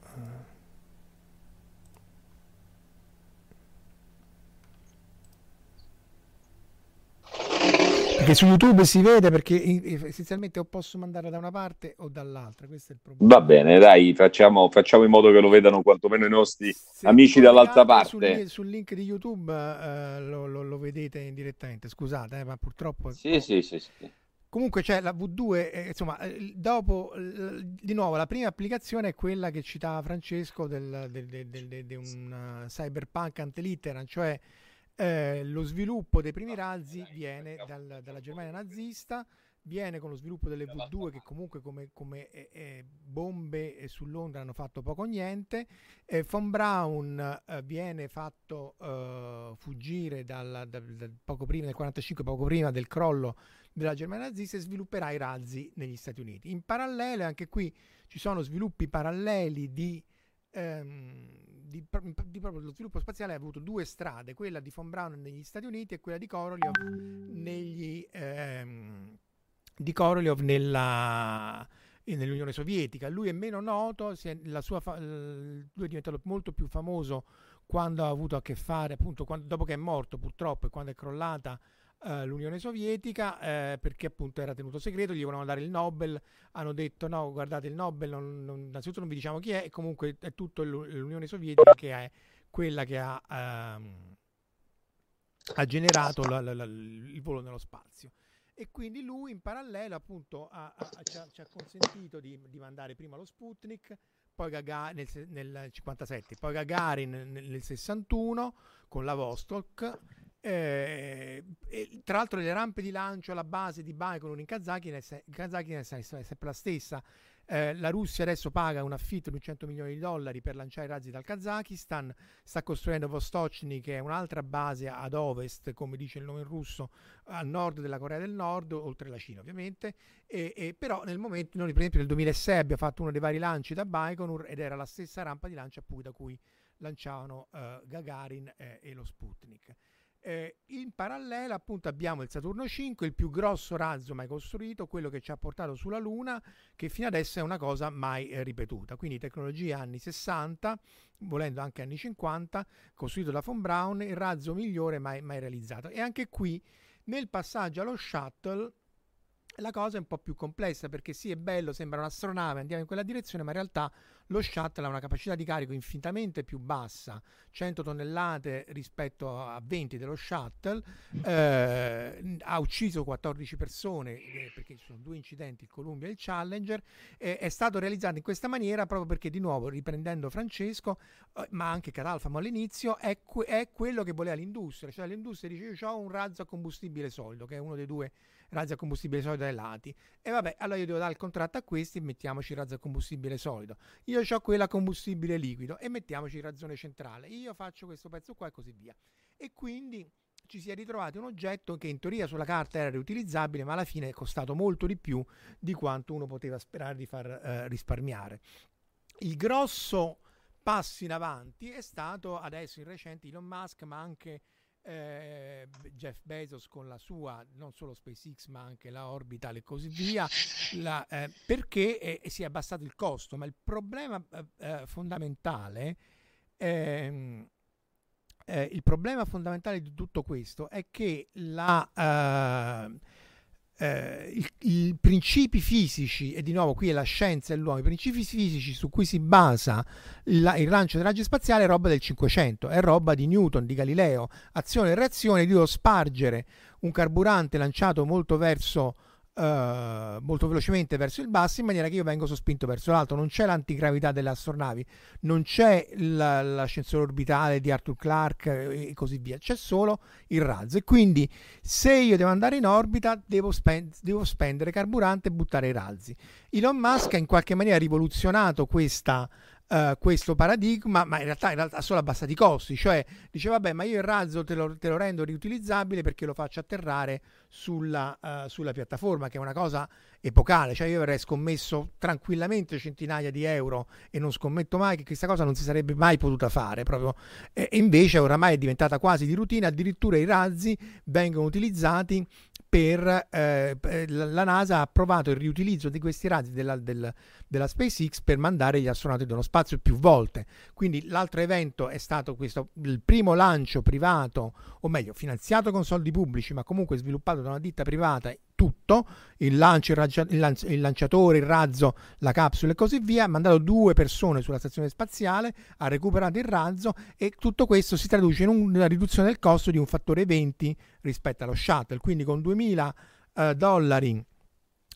Perché su YouTube si vede perché essenzialmente o posso mandarla da una parte o dall'altra, questo è il problema. Va bene, dai, facciamo, facciamo in modo che lo vedano quantomeno i nostri Se amici dall'altra sul, parte. li- sul link di YouTube eh, lo, lo- lo vedete indirettamente, scusate, eh, ma purtroppo... Sì, sì, sì, sì. Comunque c'è la V2, eh, insomma, eh, dopo, di nuovo, la prima applicazione è quella che citava Francesco del, del- del- del- del- di un uh, cyberpunk ante litteram, cioè eh, lo sviluppo dei primi razzi viene dal- dalla Germania nazista, viene con lo sviluppo delle V2 che comunque come, come, eh, eh, bombe eh, su Londra hanno fatto poco o niente, Von Braun eh, viene fatto fuggire dal, dal- dal- poco prima del 45, poco prima del crollo della Germania nazista e svilupperà i razzi negli Stati Uniti. In parallelo, anche qui ci sono sviluppi paralleli di, ehm, di, di proprio lo sviluppo spaziale ha avuto due strade, quella di Von Braun negli Stati Uniti e quella di Korolev negli ehm, di Korolev nella eh, nell'Unione Sovietica. Lui è meno noto, è- la sua fa- lui è diventato molto più famoso quando ha avuto a che fare, appunto, quando- dopo che è morto purtroppo e quando è crollata eh, l'Unione Sovietica, eh, perché appunto era tenuto segreto, gli volevano dare il Nobel, hanno detto no, guardate il Nobel, non- non- innanzitutto non vi diciamo chi è, e comunque è tutto l'U- l'Unione Sovietica che è quella che ha, ehm, ha generato la- la- la- il volo nello spazio. E quindi lui in parallelo appunto ha- ha- ci, ha, ci ha consentito di, di mandare prima lo Sputnik, poi Gaga, nel, nel 57, poi Gagarin nel, nel 61 con la Vostok. Eh, tra l'altro le rampe di lancio alla base di Baikonur in Kazakistan è, è se- è sempre la stessa. Eh, la Russia adesso paga un affitto di 100 milioni di dollari per lanciare i razzi dal Kazakistan, sta costruendo Vostochny che è un'altra base ad ovest, come dice il nome in russo, a nord della Corea del Nord, oltre la Cina ovviamente, e, e però nel momento, noi per esempio nel 2006 abbiamo fatto uno dei vari lanci da Baikonur ed era la stessa rampa di lancio da cui lanciavano eh, Gagarin eh, e lo Sputnik. Eh, in parallelo appunto abbiamo il Saturno 5, il più grosso razzo mai costruito, quello che ci ha portato sulla Luna, che fino adesso è una cosa mai eh, ripetuta. Quindi tecnologia anni 60, volendo anche anni 50, costruito da Von Braun, il razzo migliore mai, mai realizzato. E anche qui nel passaggio allo shuttle la cosa è un po' più complessa perché sì è bello, sembra un'astronave, andiamo in quella direzione, ma in realtà lo shuttle ha una capacità di carico infinitamente più bassa, 100 tonnellate rispetto a 20 dello shuttle, eh, ha ucciso 14 persone eh, perché ci sono due incidenti, il Columbia e il Challenger, eh, è stato realizzato in questa maniera proprio perché di nuovo, riprendendo Francesco, eh, ma anche Catalfamo all'inizio, è, que- è quello che voleva l'industria, cioè l'industria dice io ho un razzo a combustibile solido, che è uno dei due razzi a combustibile solido ai lati. E vabbè, allora io devo dare il contratto a questi e mettiamoci il razzo a combustibile solido. Io ho quella combustibile liquido e mettiamoci il razzone centrale. Io faccio questo pezzo qua e così via. E quindi ci si è ritrovati un oggetto che in teoria sulla carta era riutilizzabile, ma alla fine è costato molto di più di quanto uno poteva sperare di far eh, risparmiare. Il grosso passo in avanti è stato adesso in recente Elon Musk, ma anche eh, Jeff Bezos con la sua, non solo SpaceX ma anche la Orbital e così via, la, eh, perché eh, si è abbassato il costo, ma il problema eh, eh, fondamentale, ehm, eh, il problema fondamentale di tutto questo è che la, eh, eh, i, principi fisici, e di nuovo qui è la scienza e l'uomo, i principi fisici su cui si basa la- il lancio dei raggi spaziali è roba del 500, è roba di Newton, di Galileo, azione e reazione, io devo spargere un carburante lanciato molto verso eh, molto velocemente verso il basso in maniera che io vengo sospinto verso l'alto. Non c'è l'antigravità delle astronavi, non c'è la- l'ascensore orbitale di Arthur Clarke e così via, c'è solo il razzo. E quindi se io devo andare in orbita devo, spen- devo spendere carburante e buttare i razzi. Elon Musk ha in qualche maniera rivoluzionato questa, eh, questo paradigma, ma in realtà, in realtà solo a i costi, cioè dice vabbè ma io il razzo te lo, te lo rendo riutilizzabile perché lo faccio atterrare sulla, eh, sulla piattaforma, che è una cosa epocale, cioè io avrei scommesso tranquillamente centinaia di euro e non scommetto mai che questa cosa non si sarebbe mai potuta fare proprio. E invece oramai è diventata quasi di routine, addirittura i razzi vengono utilizzati per eh, per- la NASA ha approvato il riutilizzo di questi razzi della, del- della SpaceX per mandare gli astronauti nello spazio più volte. Quindi l'altro evento è stato questo, il primo lancio privato, o meglio, finanziato con soldi pubblici, ma comunque sviluppato da una ditta privata, tutto, il lancio, il, raggia- il lanci- il lanciatore, il razzo, la capsula e così via, ha mandato due persone sulla stazione spaziale, ha recuperato il razzo e tutto questo si traduce in una riduzione del costo di un fattore 20 rispetto allo shuttle, quindi con 2000 eh, dollari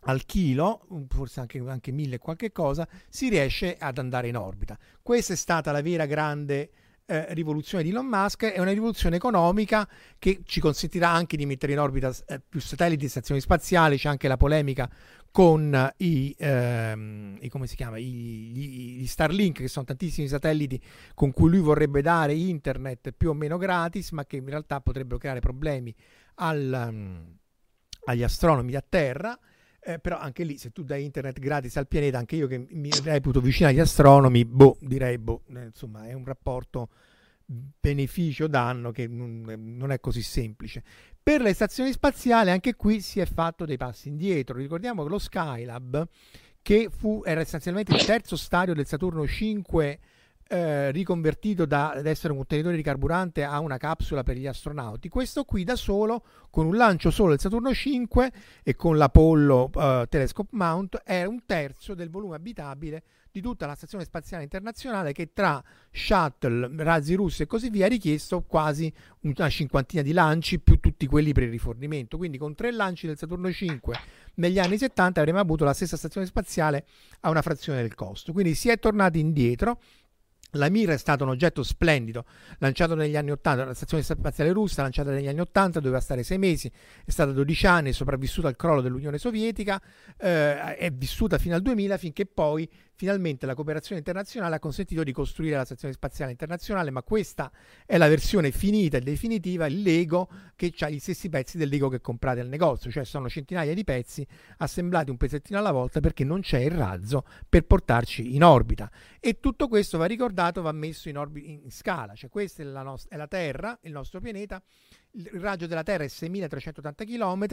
al chilo, forse anche, anche 1000 e qualche cosa, si riesce ad andare in orbita. Questa è stata la vera grande eh, rivoluzione di Elon Musk, è una rivoluzione economica che ci consentirà anche di mettere in orbita eh, più satelliti e stazioni spaziali, c'è anche la polemica con eh, i, ehm, i- come si chiama, I, gli, gli Starlink, che sono tantissimi satelliti con cui lui vorrebbe dare internet più o meno gratis, ma che in realtà potrebbero creare problemi al, mm, agli astronomi a terra. Eh, però anche lì, se tu dai internet gratis al pianeta, anche io che mi reputo vicino agli astronomi, boh, direi, boh, eh, insomma, è un rapporto beneficio-danno che non, non è così semplice. Per le stazioni spaziali, anche qui si è fatto dei passi indietro. Ricordiamo che lo Skylab, che fu, era essenzialmente il terzo stadio del Saturno 5 eh, riconvertito da, ad essere un contenitore di carburante a una capsula per gli astronauti. Questo qui da solo, con un lancio solo del Saturno 5 e con l'Apollo eh, Telescope Mount, è un terzo del volume abitabile di tutta la stazione spaziale internazionale che tra shuttle, razzi russi e così via ha richiesto quasi una cinquantina di lanci più tutti quelli per il rifornimento. Quindi con tre lanci del Saturno 5 negli anni 70 avremmo avuto la stessa stazione spaziale a una frazione del costo. Quindi si è tornati indietro. La Mir è stato un oggetto splendido, lanciato negli anni 80, la stazione spaziale russa, lanciata negli anni 80, doveva stare sei mesi, è stata 12 anni, è sopravvissuta al crollo dell'Unione Sovietica, eh, è vissuta fino al 2000 finché poi finalmente la cooperazione internazionale ha consentito di costruire la stazione spaziale internazionale, ma questa è la versione finita e definitiva, il Lego che ha gli stessi pezzi del Lego che comprate al negozio, cioè sono centinaia di pezzi assemblati un pezzettino alla volta perché non c'è il razzo per portarci in orbita. E tutto questo va ricordato, va messo in, orbi- in scala, cioè questa è la, nos- è la Terra, il nostro pianeta, il raggio della Terra è 6380 km,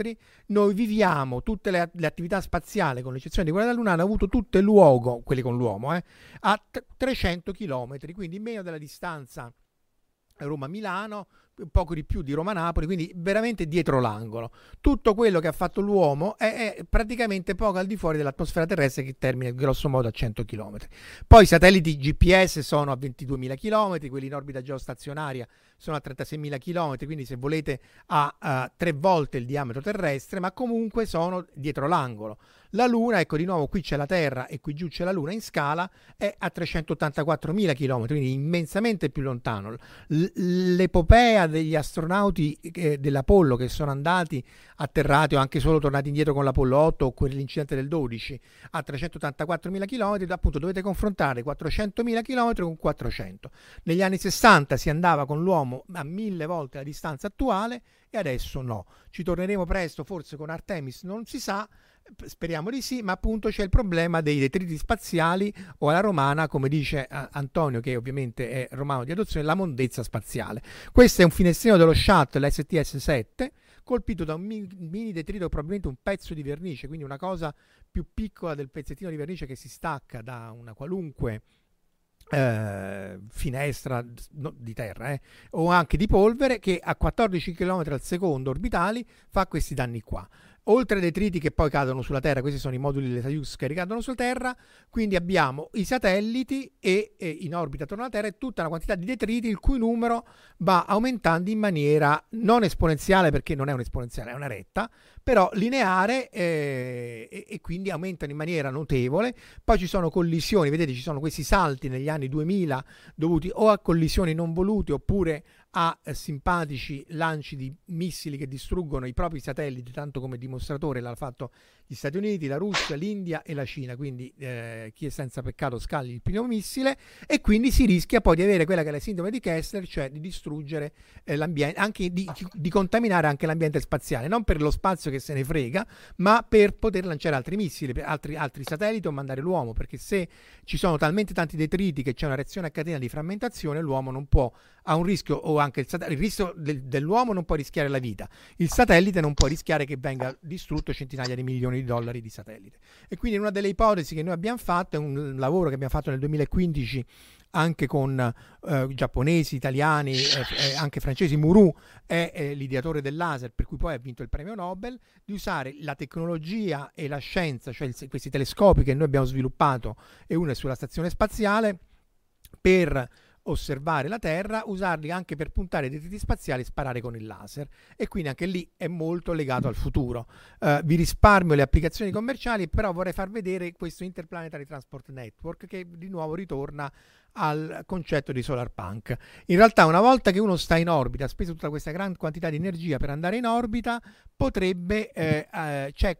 noi viviamo tutte le, le attività spaziali, con l'eccezione di quella della Luna, hanno avuto tutte luogo, quelle con l'uomo, eh, a t- 300 km, quindi meno della distanza Roma-Milano, poco di più di Roma-Napoli, quindi veramente dietro l'angolo. Tutto quello che ha fatto l'uomo è, è praticamente poco al di fuori dell'atmosfera terrestre che termina grosso modo a 100 km. Poi i satelliti GPS sono a 22.000 km, quelli in orbita geostazionaria sono a 36.000 km, quindi se volete a, a tre volte il diametro terrestre, ma comunque sono dietro l'angolo. La Luna, ecco di nuovo qui c'è la Terra e qui giù c'è la Luna in scala, è a 384.000 km, quindi immensamente più lontano. L- l'epopea degli astronauti eh, dell'Apollo che sono andati atterrati o anche solo tornati indietro con l'Apollo 8 o quell'incidente del 12 a 384.000 km, appunto dovete confrontare 400.000 km con 400. Negli anni 60 si andava con l'uomo a mille volte la distanza attuale e adesso no. Ci torneremo presto, forse con Artemis, non si sa, speriamo di sì, ma appunto c'è il problema dei detriti spaziali o alla romana, come dice eh, Antonio, che ovviamente è romano di adozione, la mondezza spaziale. Questo è un finestrino dello shuttle STS-7 colpito da un mi- mini detrito, probabilmente un pezzo di vernice, quindi una cosa più piccola del pezzettino di vernice che si stacca da una qualunque eh, finestra di terra eh, o anche di polvere che a 14 km al secondo orbitali fa questi danni qua. Oltre ai detriti che poi cadono sulla Terra, questi sono i moduli delle Soyuz che ricadono sulla Terra, quindi abbiamo i satelliti e, e in orbita attorno alla Terra e tutta una quantità di detriti il cui numero va aumentando in maniera non esponenziale perché non è un'esponenziale, è una retta, però lineare eh, e, e, quindi aumentano in maniera notevole. Poi ci sono collisioni, vedete ci sono questi salti negli anni 2000 dovuti o a collisioni non volute oppure a simpatici lanci di missili che distruggono i propri satelliti, tanto come dimostratore l'ha fatto gli Stati Uniti, la Russia, l'India e la Cina, quindi eh, chi è senza peccato scagli il primo missile e quindi si rischia poi di avere quella che è la sindrome di Kessler, cioè di distruggere eh, l'ambiente, anche di, di, contaminare anche l'ambiente spaziale, non per lo spazio che se ne frega, ma per poter lanciare altri missili, altri, altri satelliti o mandare l'uomo, perché se ci sono talmente tanti detriti che c'è una reazione a catena di frammentazione, l'uomo non può, ha un rischio o anche il, il rischio del, dell'uomo non può rischiare la vita, il satellite non può rischiare che venga distrutto centinaia di milioni di dollari di satellite. E quindi una delle ipotesi che noi abbiamo fatto è un lavoro che abbiamo fatto nel 2015 anche con eh, giapponesi, italiani, eh, anche francesi, Muru è, è l'ideatore del laser, per cui poi ha vinto il premio Nobel, di usare la tecnologia e la scienza, cioè il, questi telescopi che noi abbiamo sviluppato e uno è sulla stazione spaziale, per osservare la Terra, usarli anche per puntare i detriti spaziali e sparare con il laser. E quindi anche lì è molto legato al futuro. Uh, vi risparmio le applicazioni commerciali, però vorrei far vedere questo Interplanetary Transport Network che di nuovo ritorna al concetto di solar punk. In realtà, una volta che uno sta in orbita, ha speso tutta questa gran quantità di energia per andare in orbita, potrebbe eh, eh, c'è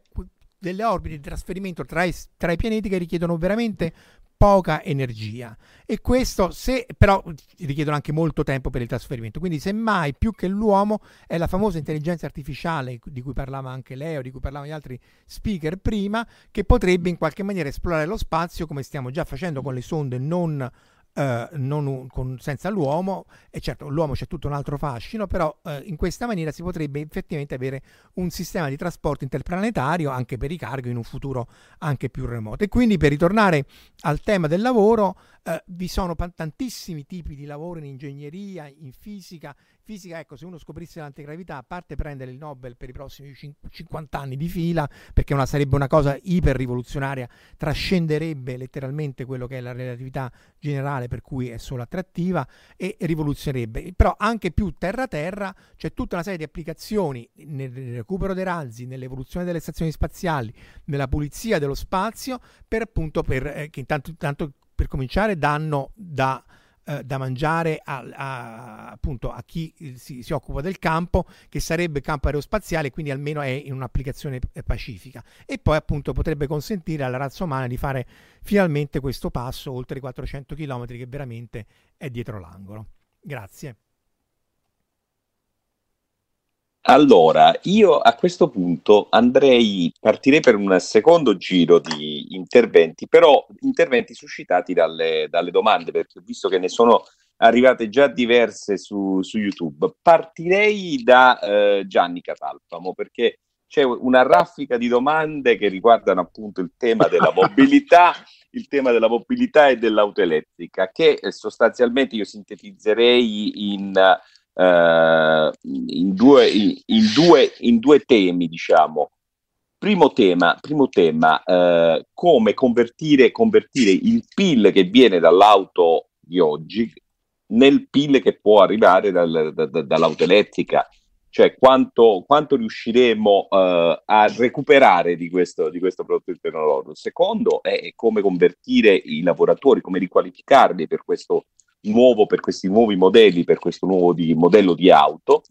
delle orbite di trasferimento tra i, tra i pianeti che richiedono veramente poca energia. E questo se però richiedono anche molto tempo per il trasferimento. Quindi semmai più che l'uomo è la famosa intelligenza artificiale di cui parlava anche Leo di cui parlavano gli altri speaker prima che potrebbe in qualche maniera esplorare lo spazio come stiamo già facendo con le sonde non eh, non con, senza l'uomo, e certo l'uomo c'è tutto un altro fascino, però eh, in questa maniera si potrebbe effettivamente avere un sistema di trasporto interplanetario anche per i cargo in un futuro anche più remoto. E quindi per ritornare al tema del lavoro, eh, vi sono tantissimi tipi di lavoro in ingegneria, in fisica. Fisica, ecco, se uno scoprisse l'antigravità, a parte prendere il Nobel per i prossimi 50 anni di fila, perché una, sarebbe una cosa iper rivoluzionaria, trascenderebbe letteralmente quello che è la relatività generale, per cui è solo attrattiva, e rivoluzionerebbe. Però anche più terra-terra, c'è tutta una serie di applicazioni nel recupero dei razzi, nell'evoluzione delle stazioni spaziali, nella pulizia dello spazio, per appunto per, eh, che intanto, intanto per cominciare danno da, eh, da mangiare a, a, appunto a chi si, si, occupa del campo, che sarebbe campo aerospaziale, quindi almeno è in un'applicazione eh, pacifica. E poi appunto potrebbe consentire alla razza umana di fare finalmente questo passo oltre i 400 km che veramente è dietro l'angolo. Grazie. Allora, io a questo punto andrei, partirei per un secondo giro di interventi, però interventi suscitati dalle, dalle domande, perché ho visto che ne sono arrivate già diverse su, su YouTube. Partirei da eh, Gianni Catalfamo, perché c'è una raffica di domande che riguardano appunto il tema della mobilità, il tema della mobilità e dell'auto elettrica, che eh, sostanzialmente io sintetizzerei in eh, in, due, in, due, in, due, temi, diciamo. Primo tema, primo tema eh, come convertire, convertire il PIL che viene dall'auto di oggi nel PIL che può arrivare dal, da, da, dall'auto elettrica cioè quanto, quanto riusciremo uh, a recuperare di questo, di questo prodotto tecnologico. Il secondo è come convertire i lavoratori, come riqualificarli per questo nuovo per questi nuovi modelli, per questo nuovo di, modello di auto.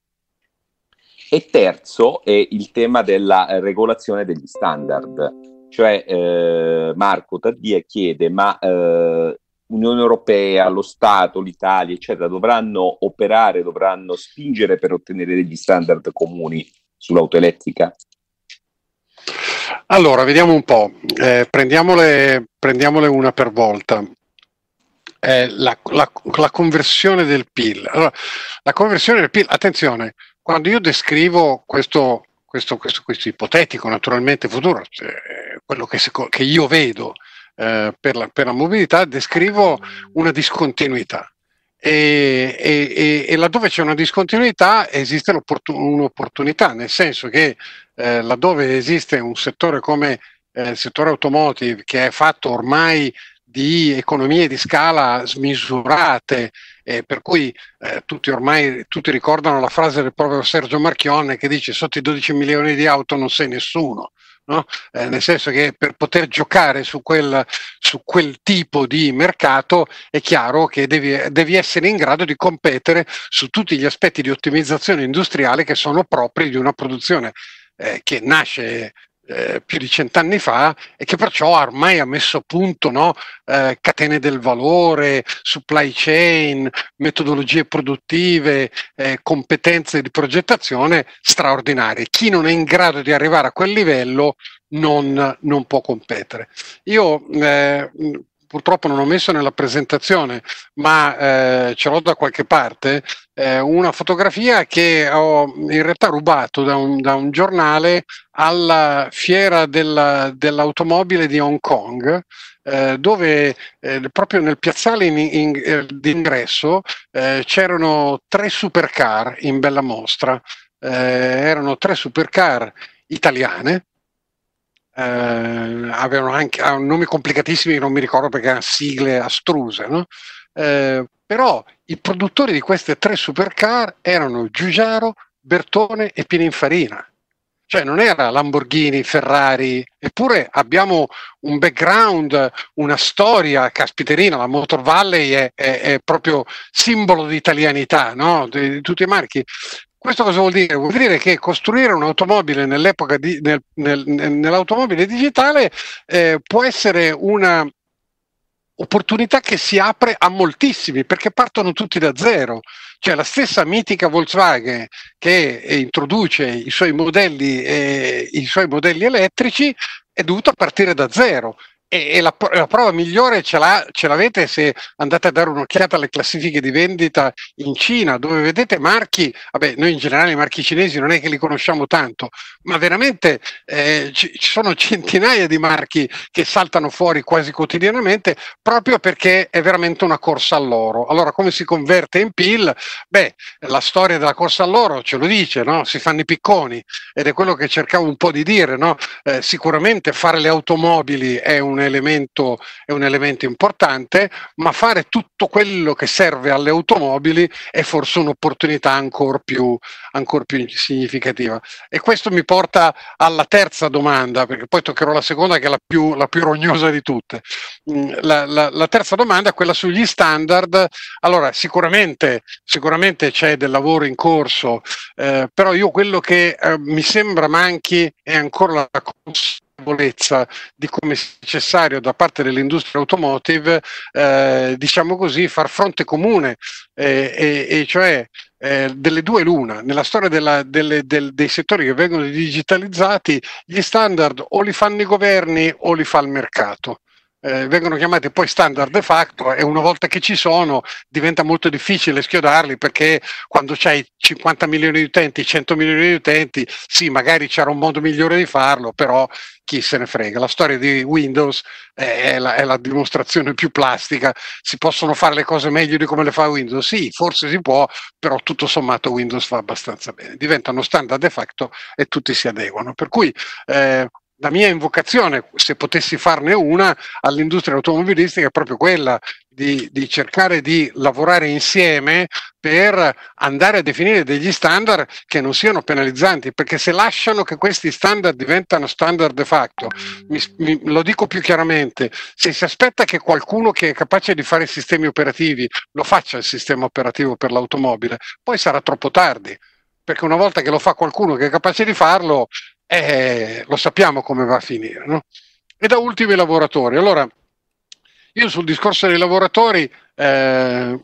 E terzo è il tema della eh, regolazione degli standard. Cioè eh, Marco Taddia chiede, ma eh, Unione Europea, lo Stato, l'Italia, eccetera, dovranno operare, dovranno spingere per ottenere degli standard comuni sull'auto elettrica? Allora, vediamo un po', eh, prendiamole, prendiamole, una per volta eh, la, la, la, conversione del PIL. Allora, la conversione del PIL, attenzione, quando io descrivo questo, questo, questo, questo ipotetico, naturalmente futuro, cioè, quello che, che, io vedo eh, per, la, per, la, mobilità, descrivo una discontinuità. E, e, e, e laddove c'è una discontinuità esiste un'opportunità, nel senso che eh, laddove esiste un settore come eh, il settore automotive che è fatto ormai di economie di scala smisurate, eh, per cui eh, tutti ormai tutti ricordano la frase del proprio Sergio Marchionne che dice sotto i 12 milioni di auto non sei nessuno. No? Eh, nel senso che per poter giocare su quel, su quel, tipo di mercato è chiaro che devi, devi, essere in grado di competere su tutti gli aspetti di ottimizzazione industriale che sono propri di una produzione eh, che nasce eh, più di cent'anni fa e che perciò ormai ha messo a punto no, eh, catene del valore, supply chain, metodologie produttive, eh, competenze di progettazione straordinarie. Chi non è in grado di arrivare a quel livello non, non può competere. Io eh, purtroppo non ho messo nella presentazione, ma eh, ce l'ho da qualche parte, eh, una fotografia che ho in realtà rubato da un, da un giornale alla fiera della, dell'automobile di Hong Kong, eh, dove eh, proprio nel piazzale in, in, eh, d'ingresso eh, c'erano tre supercar in bella mostra, erano tre supercar italiane, eh, avevano anche nomi complicatissimi che non mi ricordo perché erano sigle astruse, no? eh, però i produttori di queste tre supercar erano Giugiaro, Bertone e Pininfarina. Cioè non era Lamborghini, Ferrari, eppure abbiamo un background, una storia caspiterina, la Motor Valley è, è, è proprio simbolo di italianità no? di, di tutti i marchi. Questo cosa vuol dire? Vuol dire che costruire un'automobile nell'epoca di, nel, nel, nell'automobile digitale eh, può essere una opportunità che si apre a moltissimi perché partono tutti da zero. Cioè la stessa mitica Volkswagen che introduce i suoi modelli, eh, i suoi modelli elettrici è dovuta partire da zero e, e la, la, prova migliore ce, ce, l'avete se andate a dare un'occhiata alle classifiche di vendita in Cina, dove vedete marchi, vabbè, noi in generale i marchi cinesi non è che li conosciamo tanto, ma veramente eh, ci, ci, sono centinaia di marchi che saltano fuori quasi quotidianamente proprio perché è veramente una corsa all'oro. Allora, come si converte in PIL? Beh, la storia della corsa all'oro ce lo dice, no? si fanno i picconi ed è quello che cercavo un po' di dire. No? Eh, sicuramente fare le automobili è un un elemento, è un elemento importante, ma fare tutto quello che serve alle automobili è forse un'opportunità ancora più, ancor più significativa. E questo mi porta alla terza domanda, perché poi toccherò la seconda che è la più, la più rognosa di tutte. Mm, la, la, la, terza domanda è quella sugli standard. Allora, sicuramente, sicuramente c'è del lavoro in corso, eh, però io quello che eh, mi sembra manchi è ancora la consapevolezza di come sia necessario da parte dell'industria automotive, eh, diciamo così, far fronte comune, eh, e, e, cioè eh, delle due l'una. Nella storia della, delle, del, dei settori che vengono digitalizzati, gli standard o li fanno i governi o li fa il mercato eh, vengono chiamati poi standard de facto e una volta che ci sono diventa molto difficile schiodarli perché quando c'hai 50 milioni di utenti, 100 milioni di utenti, sì, magari c'era un modo migliore di farlo, però chi se ne frega. La storia di Windows è la, è la, dimostrazione più plastica. Si possono fare le cose meglio di come le fa Windows? Sì, forse si può, però tutto sommato Windows fa abbastanza bene. Diventano standard de facto e tutti si adeguano. Per cui eh, la mia invocazione, se potessi farne una, all'industria automobilistica è proprio quella di, di, cercare di lavorare insieme per andare a definire degli standard che non siano penalizzanti, perché se lasciano che questi standard diventano standard de facto, mi, mi, lo dico più chiaramente, se si aspetta che qualcuno che è capace di fare sistemi operativi lo faccia il sistema operativo per l'automobile, poi sarà troppo tardi perché una volta che lo fa qualcuno che è capace di farlo, eh, lo sappiamo come va a finire. No? E da ultimo i lavoratori. Allora, io sul discorso dei lavoratori, eh,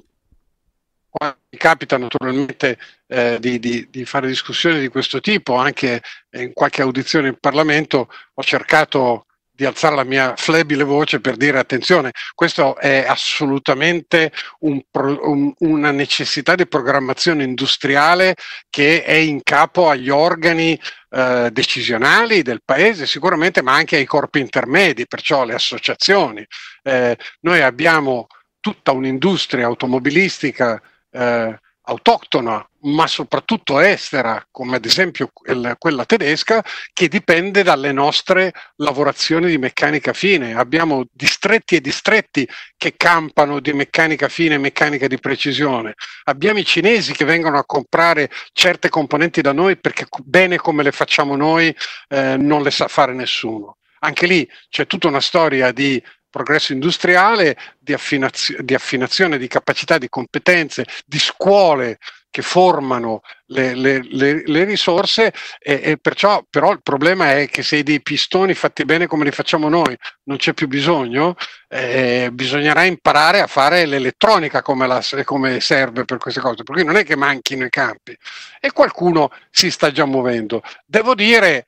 mi capita naturalmente eh, di, di, di, fare discussioni di questo tipo, anche in qualche audizione in Parlamento ho cercato di alzare la mia flebile voce per dire attenzione, questo è assolutamente un un, una necessità di programmazione industriale che è in capo agli organi eh, decisionali del paese sicuramente, ma anche ai corpi intermedi, perciò alle associazioni. Eh, noi abbiamo tutta un'industria automobilistica eh, autoctona, ma soprattutto estera, come ad esempio quella tedesca, che dipende dalle nostre lavorazioni di meccanica fine. Abbiamo distretti e distretti che campano di meccanica fine e meccanica di precisione. Abbiamo i cinesi che vengono a comprare certe componenti da noi perché bene come le facciamo noi eh, non le sa fare nessuno. Anche lì c'è tutta una storia di progresso industriale, di, affinazio- di affinazione, di capacità, di competenze, di scuole che formano le, le, le, le risorse e, e, perciò però il problema è che se dei pistoni fatti bene come li facciamo noi non c'è più bisogno, eh, bisognerà imparare a fare l'elettronica come, la, come serve per queste cose, perché non è che manchino i campi e qualcuno si sta già muovendo. Devo dire,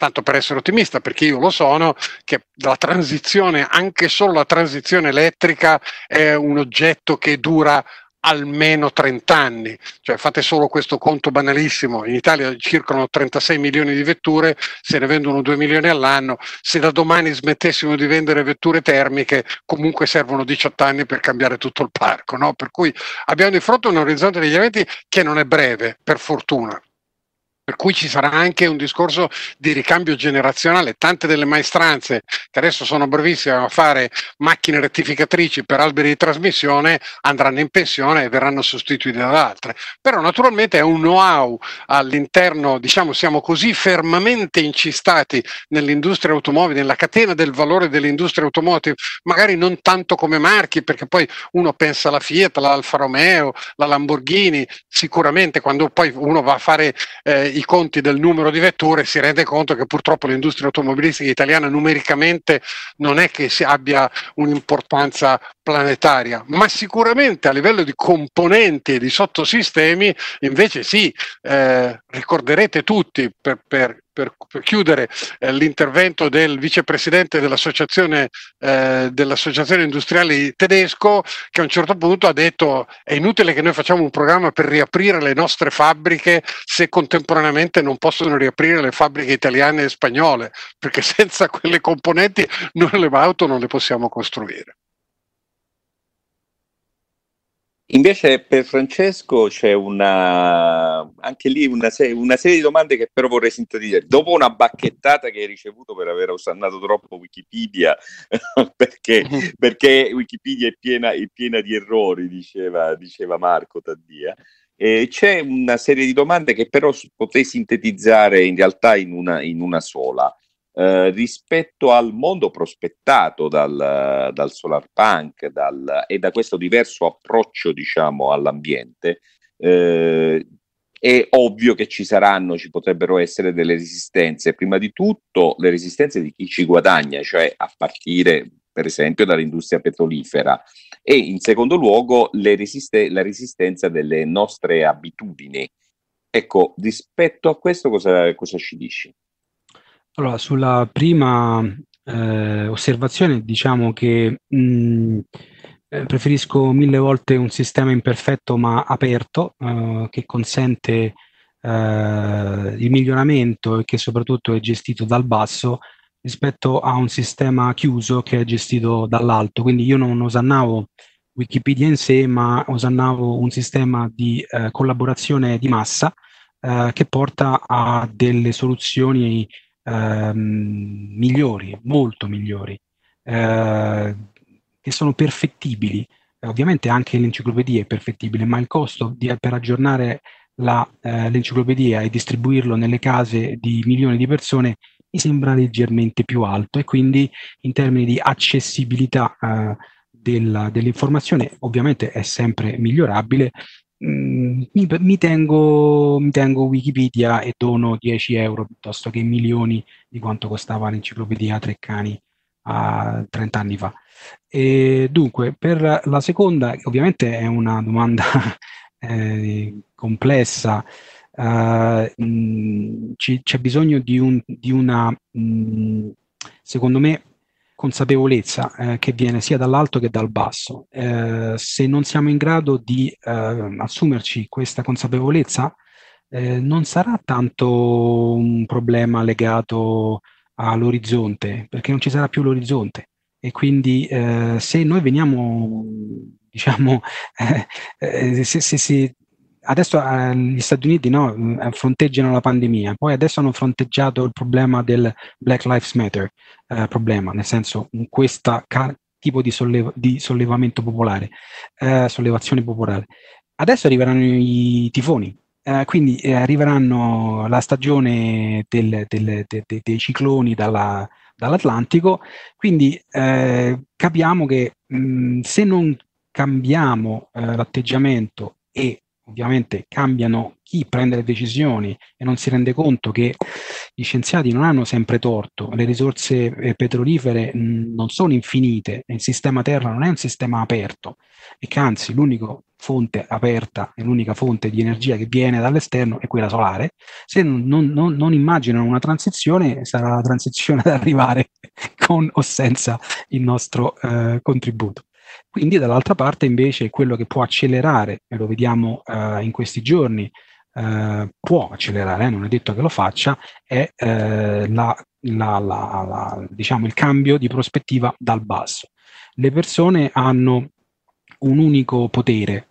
tanto per essere ottimista, perché io lo sono, che la transizione, anche solo la transizione elettrica, è un oggetto che dura almeno 30 anni, cioè fate solo questo conto banalissimo, in Italia circolano 36 milioni di vetture, se ne vendono 2 milioni all'anno, se da domani smettessimo di vendere vetture termiche comunque servono 18 anni per cambiare tutto il parco, no? per cui abbiamo di fronte un orizzonte degli eventi che non è breve, per fortuna, per cui ci sarà anche un discorso di ricambio generazionale. Tante delle maestranze che adesso sono brevissime a fare macchine rettificatrici per alberi di trasmissione andranno in pensione e verranno sostituite da altre. Però naturalmente è un know-how all'interno, diciamo, siamo così fermamente incistati nell'industria automobile, nella catena del valore dell'industria automotive, magari non tanto come marchi, perché poi uno pensa alla Fiat, all'Alfa Romeo, la Lamborghini, sicuramente quando poi uno va a fare eh, i conti del numero di vetture si rende conto che purtroppo l'industria automobilistica italiana numericamente non è che abbia un'importanza planetaria, ma sicuramente a livello di componenti e di sottosistemi invece sì, eh, ricorderete tutti per, per per, per chiudere eh, l'intervento del vicepresidente dell'associazione, eh, dell'associazione industriale tedesco che a un certo punto ha detto è inutile che noi facciamo un programma per riaprire le nostre fabbriche se contemporaneamente non possono riaprire le fabbriche italiane e spagnole, perché senza quelle componenti noi le auto non le possiamo costruire. Invece per Francesco c'è una, anche lì una, se- una, serie di domande che però vorrei sintetizzare. Dopo una bacchettata che hai ricevuto per aver usannato troppo Wikipedia, perché, perché, Wikipedia è piena, è piena di errori, diceva, diceva Marco Taddia, eh, c'è una serie di domande che però potrei sintetizzare in realtà in una, in una sola. Eh, rispetto al mondo prospettato dal, dal solar punk dal, e da questo diverso approccio diciamo all'ambiente eh, è ovvio che ci saranno, ci potrebbero essere delle resistenze, prima di tutto le resistenze di chi ci guadagna, cioè a partire per esempio dall'industria petrolifera e in secondo luogo resiste- la resistenza delle nostre abitudini. Ecco, rispetto a questo cosa, cosa ci dici? Allora, sulla prima eh, osservazione, diciamo che mh, eh, preferisco mille volte un sistema imperfetto ma aperto eh, che consente eh, il miglioramento e che soprattutto è gestito dal basso rispetto a un sistema chiuso che è gestito dall'alto. Quindi io non osannavo Wikipedia in sé, ma osannavo un sistema di eh, collaborazione di massa eh, che porta a delle soluzioni ehm, migliori, molto migliori, eh, che sono perfettibili. ovviamente anche l'enciclopedia è perfettibile, ma il costo di, per aggiornare la, eh, l'enciclopedia e distribuirlo nelle case di milioni di persone mi sembra leggermente più alto e quindi in termini di accessibilità eh, della, dell'informazione ovviamente è sempre migliorabile, Mm, mi, mi, tengo, mi, tengo, Wikipedia e dono 10 euro piuttosto che milioni di quanto costava l'enciclopedia Treccani a 30 anni fa. E dunque, per la seconda, ovviamente è una domanda eh, complessa, uh, mh, ci, c'è bisogno di, un, di una, mh, secondo me, consapevolezza eh, che viene sia dall'alto che dal basso. Eh, se non siamo in grado di eh, assumerci questa consapevolezza, eh, non sarà tanto un problema legato all'orizzonte, perché non ci sarà più l'orizzonte. E quindi eh, se noi veniamo, diciamo, eh, se, se, se adesso eh, gli Stati Uniti no, eh, fronteggiano la pandemia, poi adesso hanno fronteggiato il problema del Black Lives Matter, eh, problema, nel senso questo ca- tipo di, solleva- di, sollevamento popolare, eh, sollevazione popolare. Adesso arriveranno i tifoni, eh, quindi eh, arriveranno la stagione del, del, de, de, dei cicloni dalla, dall'Atlantico, quindi capiamo che mh, se non cambiamo l'atteggiamento e ovviamente cambiano chi prende le decisioni e non si rende conto che gli scienziati non hanno sempre torto, le risorse eh, petrolifere mh, non sono infinite, il sistema Terra non è un sistema aperto e che anzi l'unica fonte aperta e l'unica fonte di energia che viene dall'esterno è quella solare, se non, non, non immaginano una transizione sarà la transizione ad arrivare con o senza il nostro eh, contributo. Quindi dall'altra parte invece quello che può accelerare, e lo vediamo uh, in questi giorni, uh, può accelerare, eh, non è detto che lo faccia, è uh, la, la, la, diciamo, il cambio di prospettiva dal basso. Le persone hanno un unico potere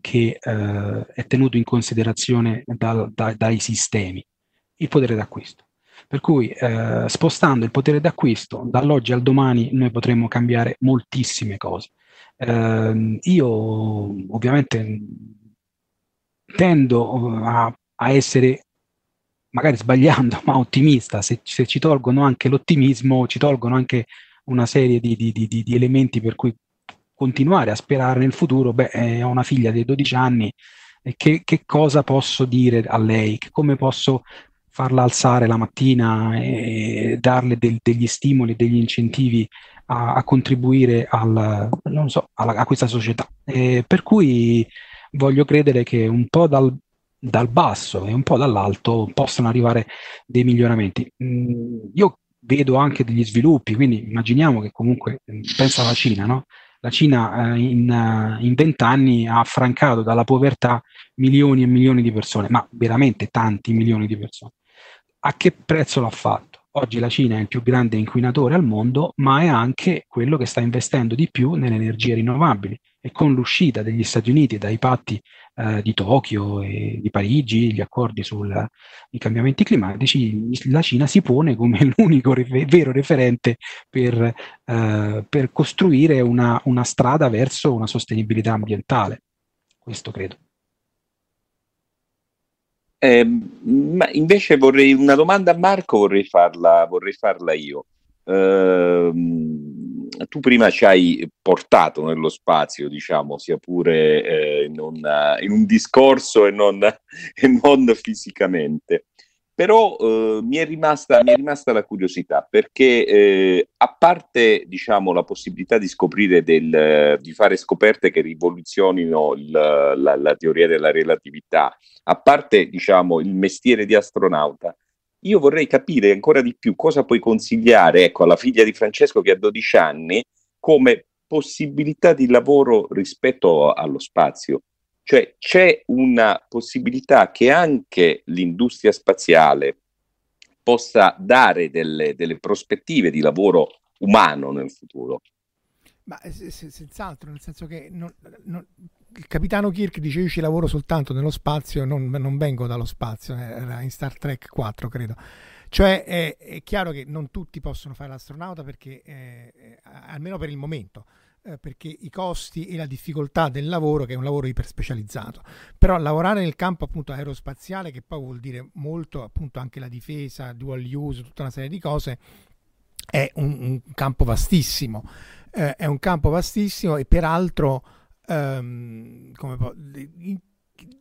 che è tenuto in considerazione dal, da, dai sistemi, il potere d'acquisto. Per cui eh, spostando il potere d'acquisto dall'oggi al domani noi potremmo cambiare moltissime cose. Eh, io ovviamente tendo a, a, essere, magari sbagliando, ma ottimista. Se, se, ci tolgono anche l'ottimismo, ci tolgono anche una serie di, di, di, di elementi per cui continuare a sperare nel futuro. Beh, eh, ho una figlia di 12 anni. Che, che, cosa posso dire a lei? Come posso farla alzare la mattina e darle del, degli stimoli, degli incentivi a, a contribuire al, so, alla, a questa società. E per cui voglio credere che un po' dal, dal basso e un po' dall'alto possano arrivare dei miglioramenti. Mm, io vedo anche degli sviluppi, quindi immaginiamo che comunque, pensa alla Cina, no? La Cina eh, in vent'anni ha affrancato dalla povertà milioni e milioni di persone, ma veramente tanti milioni di persone a che prezzo l'ha fatto? Oggi la Cina è il più grande inquinatore al mondo, ma è anche quello che sta investendo di più nelle energie rinnovabili e con l'uscita degli Stati Uniti dai patti eh, di Tokyo e di Parigi, gli accordi sui cambiamenti climatici, la Cina si pone come l'unico re- vero referente per, eh, per costruire una, una strada verso una sostenibilità ambientale. Questo credo. Eh, ma invece vorrei una domanda a Marco, vorrei farla, vorrei farla io. Eh, tu prima ci hai portato nello spazio, diciamo, sia pure eh, in, una, in, un discorso e non, e non fisicamente. Però eh, mi, è rimasta, mi, è rimasta, la curiosità perché eh, a parte diciamo, la possibilità di scoprire del, di fare scoperte che rivoluzionino il, la, la, teoria della relatività, a parte diciamo, il mestiere di astronauta, io vorrei capire ancora di più cosa puoi consigliare ecco, alla figlia di Francesco che ha 12 anni come possibilità di lavoro rispetto allo spazio. Cioè c'è una possibilità che anche l'industria spaziale possa dare delle, delle prospettive di lavoro umano nel futuro. Ma eh, senz'altro, nel senso che non, non, il capitano Kirk dice io ci lavoro soltanto nello spazio, non, non vengo dallo spazio, eh, era in Star Trek 4 credo. Cioè è, è chiaro che non tutti possono fare l'astronauta perché, eh, eh almeno per il momento, eh, perché i costi e la difficoltà del lavoro, che è un lavoro iperspecializzato, però lavorare nel campo appunto aerospaziale, che poi vuol dire molto appunto anche la difesa, dual use, tutta una serie di cose, è un, un campo vastissimo, eh, è un campo vastissimo e peraltro um, come,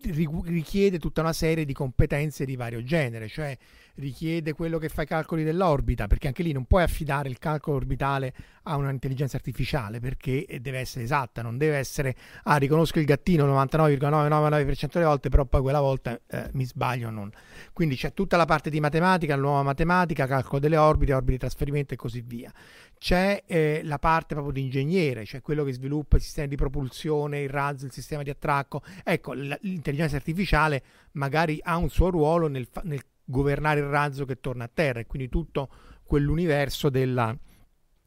richiede tutta una serie di competenze di vario genere, cioè richiede quello che fa i calcoli dell'orbita, perché anche lì non puoi affidare il calcolo orbitale a un'intelligenza artificiale, perché deve essere esatta, non deve essere, ah, riconosco il gattino 99,999% delle volte, però poi quella volta eh, mi sbaglio. Non. Quindi c'è tutta la parte di matematica, nuova matematica, calcolo delle orbite, orbite di trasferimento e così via. C'è eh, la parte proprio di ingegnere, cioè quello che sviluppa il sistema di propulsione, il razzo, il sistema di attracco. Ecco, l'intelligenza artificiale magari ha un suo ruolo nel, nel governare il razzo che torna a terra e quindi tutto quell'universo della,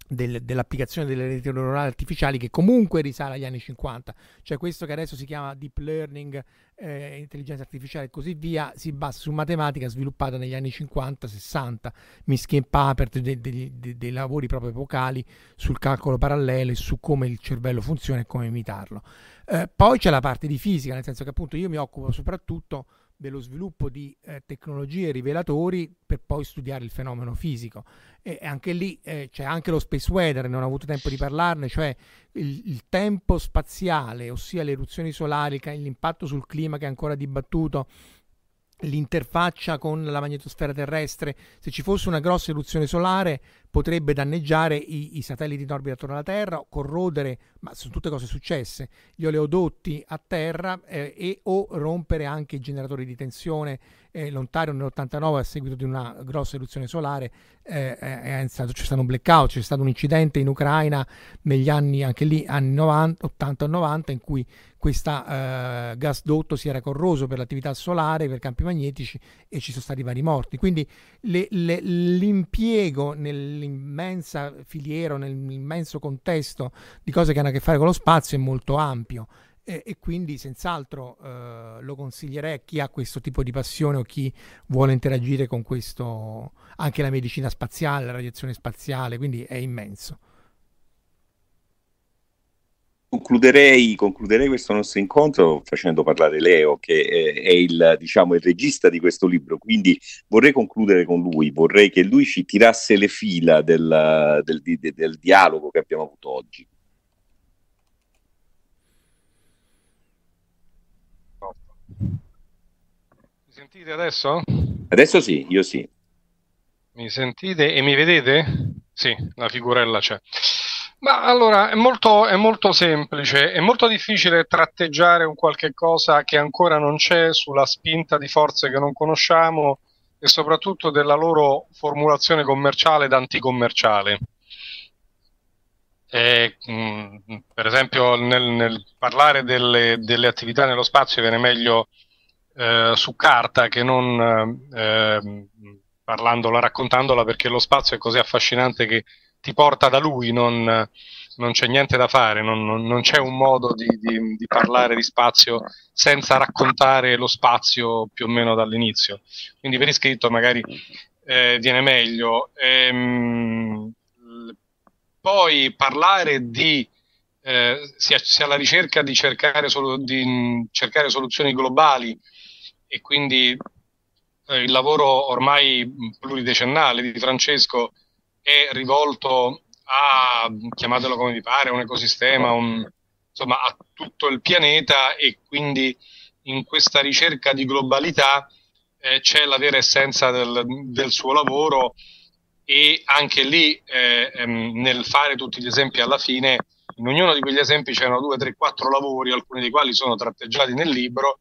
del, dell'applicazione delle reti neurali artificiali che comunque risale agli anni 50, cioè questo che adesso si chiama deep learning, eh, intelligenza artificiale e così via, si basa su matematica sviluppata negli anni 50-60, mischi e papert, dei, dei, dei, dei lavori proprio epocali sul calcolo parallelo e su come il cervello funziona e come imitarlo. Eh, poi c'è la parte di fisica, nel senso che appunto io mi occupo soprattutto dello sviluppo di eh, tecnologie rivelatori per poi studiare il fenomeno fisico. E anche lì eh, c'è anche lo space weather, non ho avuto tempo di parlarne, cioè il, il tempo spaziale, ossia le eruzioni solari, l'impatto sul clima che è ancora dibattuto, l'interfaccia con la magnetosfera terrestre, se ci fosse una grossa eruzione solare potrebbe danneggiare i, i, satelliti in orbita attorno alla Terra, corrodere, ma sono tutte cose successe, gli oleodotti a terra eh, e o rompere anche i generatori di tensione. Eh, L'Ontario nell'89 a seguito di una grossa eruzione solare eh, è stato, c'è stato un blackout, c'è stato un incidente in Ucraina negli anni, anche lì, anni 90, 80 e 90, in cui questo eh, gasdotto si era corroso per l'attività solare, per campi magnetici e ci sono stati vari morti. Quindi le, le, l'impiego nell'immensa filiera, nell'immenso contesto di cose che hanno a che fare con lo spazio è molto ampio. E, e quindi senz'altro eh, lo consiglierei a chi ha questo tipo di passione o chi vuole interagire con questo, anche la medicina spaziale, la radiazione spaziale, quindi è immenso. Concluderei, concluderei, questo nostro incontro facendo parlare Leo, che è il, diciamo, il, regista di questo libro, quindi vorrei concludere con lui, vorrei che lui ci tirasse le fila del, del, del, del dialogo che abbiamo avuto oggi. Mi sentite adesso? Adesso sì, io sì. Mi sentite e mi vedete? Sì, la figurella c'è. Ma allora è molto, è molto semplice, è molto difficile tratteggiare un qualche cosa che ancora non c'è sulla spinta di forze che non conosciamo e soprattutto della loro formulazione commerciale ed anticommerciale. E, mh, mm, per esempio, nel, nel parlare delle, delle, attività nello spazio viene meglio eh, su carta che non eh, parlandola, raccontandola, perché lo spazio è così affascinante che ti porta da lui, non, non c'è niente da fare, non, non, c'è un modo di, di, di, parlare di spazio senza raccontare lo spazio più o meno dall'inizio. Quindi per iscritto magari eh, viene meglio. Ehm, poi parlare di eh, sia, sia alla ricerca di cercare, solo, di cercare soluzioni globali e quindi eh, il lavoro ormai pluridecennale di Francesco è rivolto a, chiamatelo come vi pare, un ecosistema, un, insomma a tutto il pianeta e quindi in questa ricerca di globalità eh, c'è la vera essenza del, del, suo lavoro e anche lì eh, ehm, nel fare tutti gli esempi alla fine, in ognuno di quegli esempi c'erano due, tre, quattro lavori, alcuni dei quali sono tratteggiati nel libro,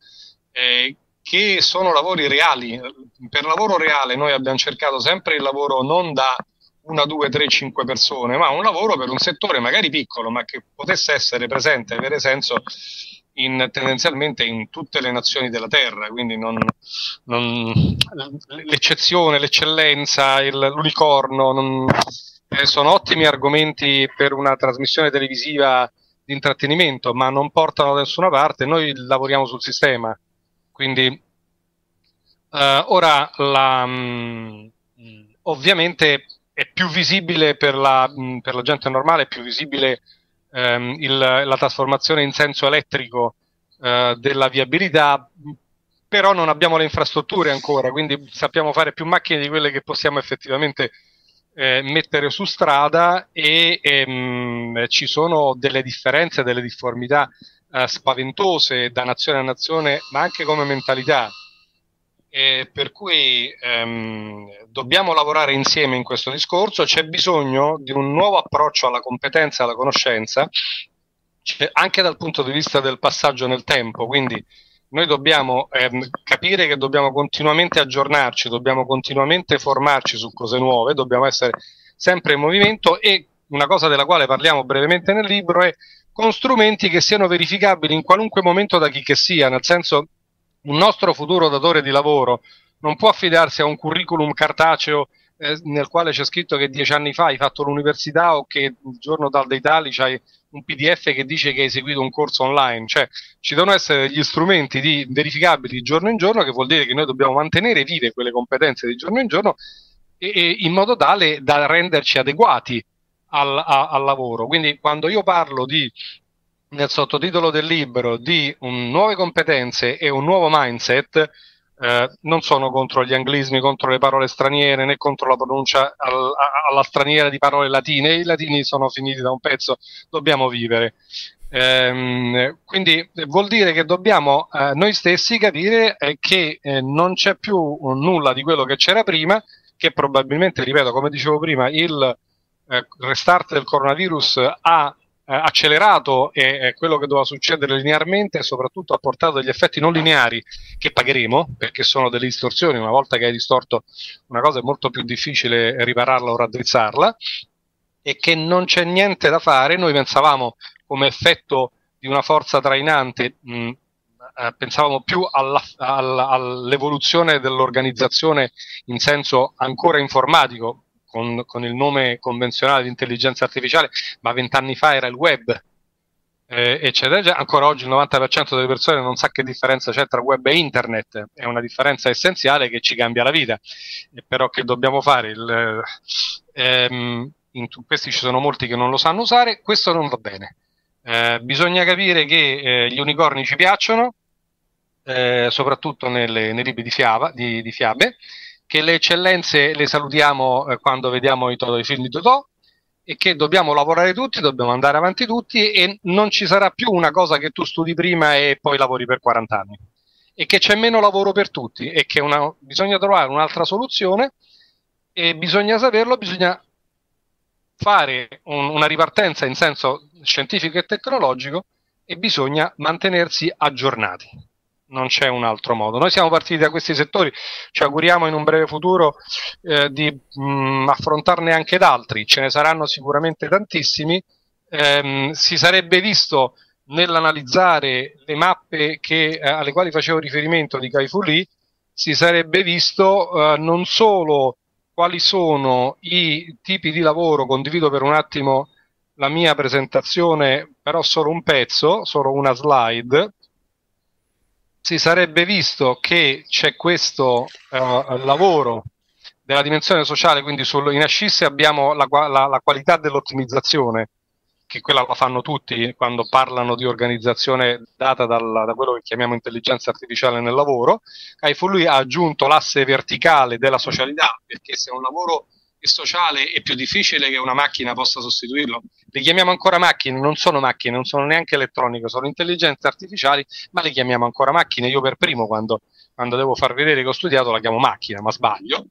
eh, che sono lavori reali. Per lavoro reale noi abbiamo cercato sempre il lavoro non da una, due, tre, cinque persone, ma un lavoro per un settore magari piccolo, ma che potesse essere presente avere senso in, tendenzialmente in tutte le nazioni della Terra, quindi non, non, l'eccezione, l'eccellenza, il, l'unicorno, non, eh, sono ottimi argomenti per una trasmissione televisiva di intrattenimento, ma non portano da nessuna parte, noi lavoriamo sul sistema, quindi eh, ora la, mh, ovviamente è più visibile per la, per la gente normale, è più visibile ehm, il, la trasformazione in senso elettrico eh, della viabilità, però non abbiamo le infrastrutture ancora, quindi sappiamo fare più macchine di quelle che possiamo effettivamente eh, mettere su strada e ehm, ci sono delle differenze, delle difformità eh, spaventose da nazione a nazione, ma anche come mentalità. E per cui ehm, dobbiamo lavorare insieme in questo discorso, c'è bisogno di un nuovo approccio alla competenza alla conoscenza, anche dal punto di vista del passaggio nel tempo, quindi noi dobbiamo ehm, capire che dobbiamo continuamente aggiornarci, dobbiamo continuamente formarci su cose nuove, dobbiamo essere sempre in movimento e una cosa della quale parliamo brevemente nel libro è con strumenti che siano verificabili in qualunque momento da chi che sia, nel senso un nostro futuro datore di lavoro non può affidarsi a un curriculum cartaceo eh, nel quale c'è scritto che dieci anni fa hai fatto l'università o che il giorno dal dei tali c'hai un PDF che dice che hai eseguito un corso online, cioè ci devono essere degli strumenti di, verificabili di giorno in giorno, che vuol dire che noi dobbiamo mantenere vive quelle competenze di giorno in giorno e, e in modo tale da renderci adeguati al, a, al lavoro. Quindi quando io parlo di nel sottotitolo del libro di un, nuove competenze e un nuovo mindset, eh, non sono contro gli anglismi, contro le parole straniere, né contro la pronuncia al, alla straniera di parole latine. I latini sono finiti da un pezzo, dobbiamo vivere. Ehm, quindi vuol dire che dobbiamo eh, noi stessi capire eh, che eh, non c'è più nulla di quello che c'era prima, che probabilmente, ripeto, come dicevo prima, il eh, restart del coronavirus ha eh, accelerato e quello che doveva succedere linearmente e soprattutto ha portato degli effetti non lineari che pagheremo perché sono delle distorsioni. Una volta che hai distorto una cosa è molto più difficile ripararla o raddrizzarla e che non c'è niente da fare. Noi pensavamo come effetto di una forza trainante, mh, eh, pensavamo più alla, alla, all'evoluzione dell'organizzazione in senso ancora informatico, con, con, il nome convenzionale di intelligenza artificiale, ma vent'anni fa era il web, eh, eccetera. Ancora oggi il 90% delle persone non sa che differenza c'è tra web e internet, è una differenza essenziale che ci cambia la vita, eh, però che dobbiamo fare? Il, ehm, in questi ci sono molti che non lo sanno usare, questo non va bene. Eh, bisogna capire che eh, gli unicorni ci piacciono, eh, soprattutto nelle, nei libri di, fiaba, di, di fiabe, che le eccellenze le salutiamo eh, quando vediamo i, i, film di Totò e che dobbiamo lavorare tutti, dobbiamo andare avanti tutti e non ci sarà più una cosa che tu studi prima e poi lavori per 40 anni. E che c'è meno lavoro per tutti e che una, bisogna trovare un'altra soluzione e bisogna saperlo, bisogna fare un, una ripartenza in senso scientifico e tecnologico e bisogna mantenersi aggiornati non c'è un altro modo. Noi siamo partiti da questi settori, ci auguriamo in un breve futuro eh, di mh, mm, affrontarne anche d'altri, ce ne saranno sicuramente tantissimi. Eh, si sarebbe visto nell'analizzare le mappe che, eh, alle quali facevo riferimento di Kai Fu Lee, si sarebbe visto eh, non solo quali sono i tipi di lavoro, condivido per un attimo la mia presentazione, però solo un pezzo, solo una slide, si sarebbe visto che c'è questo uh, lavoro della dimensione sociale, quindi sul, in Ascisse abbiamo la, la, la, qualità dell'ottimizzazione, che quella la fanno tutti quando parlano di organizzazione data dal, da quello che chiamiamo intelligenza artificiale nel lavoro. Kaifu lui ha aggiunto l'asse verticale della socialità, perché se un lavoro sociale è più difficile che una macchina possa sostituirlo. Le chiamiamo ancora macchine, non sono macchine, non sono neanche elettroniche, sono intelligenze artificiali, ma le chiamiamo ancora macchine. Io per primo, quando, quando devo far vedere che ho studiato, la chiamo macchina, ma sbaglio.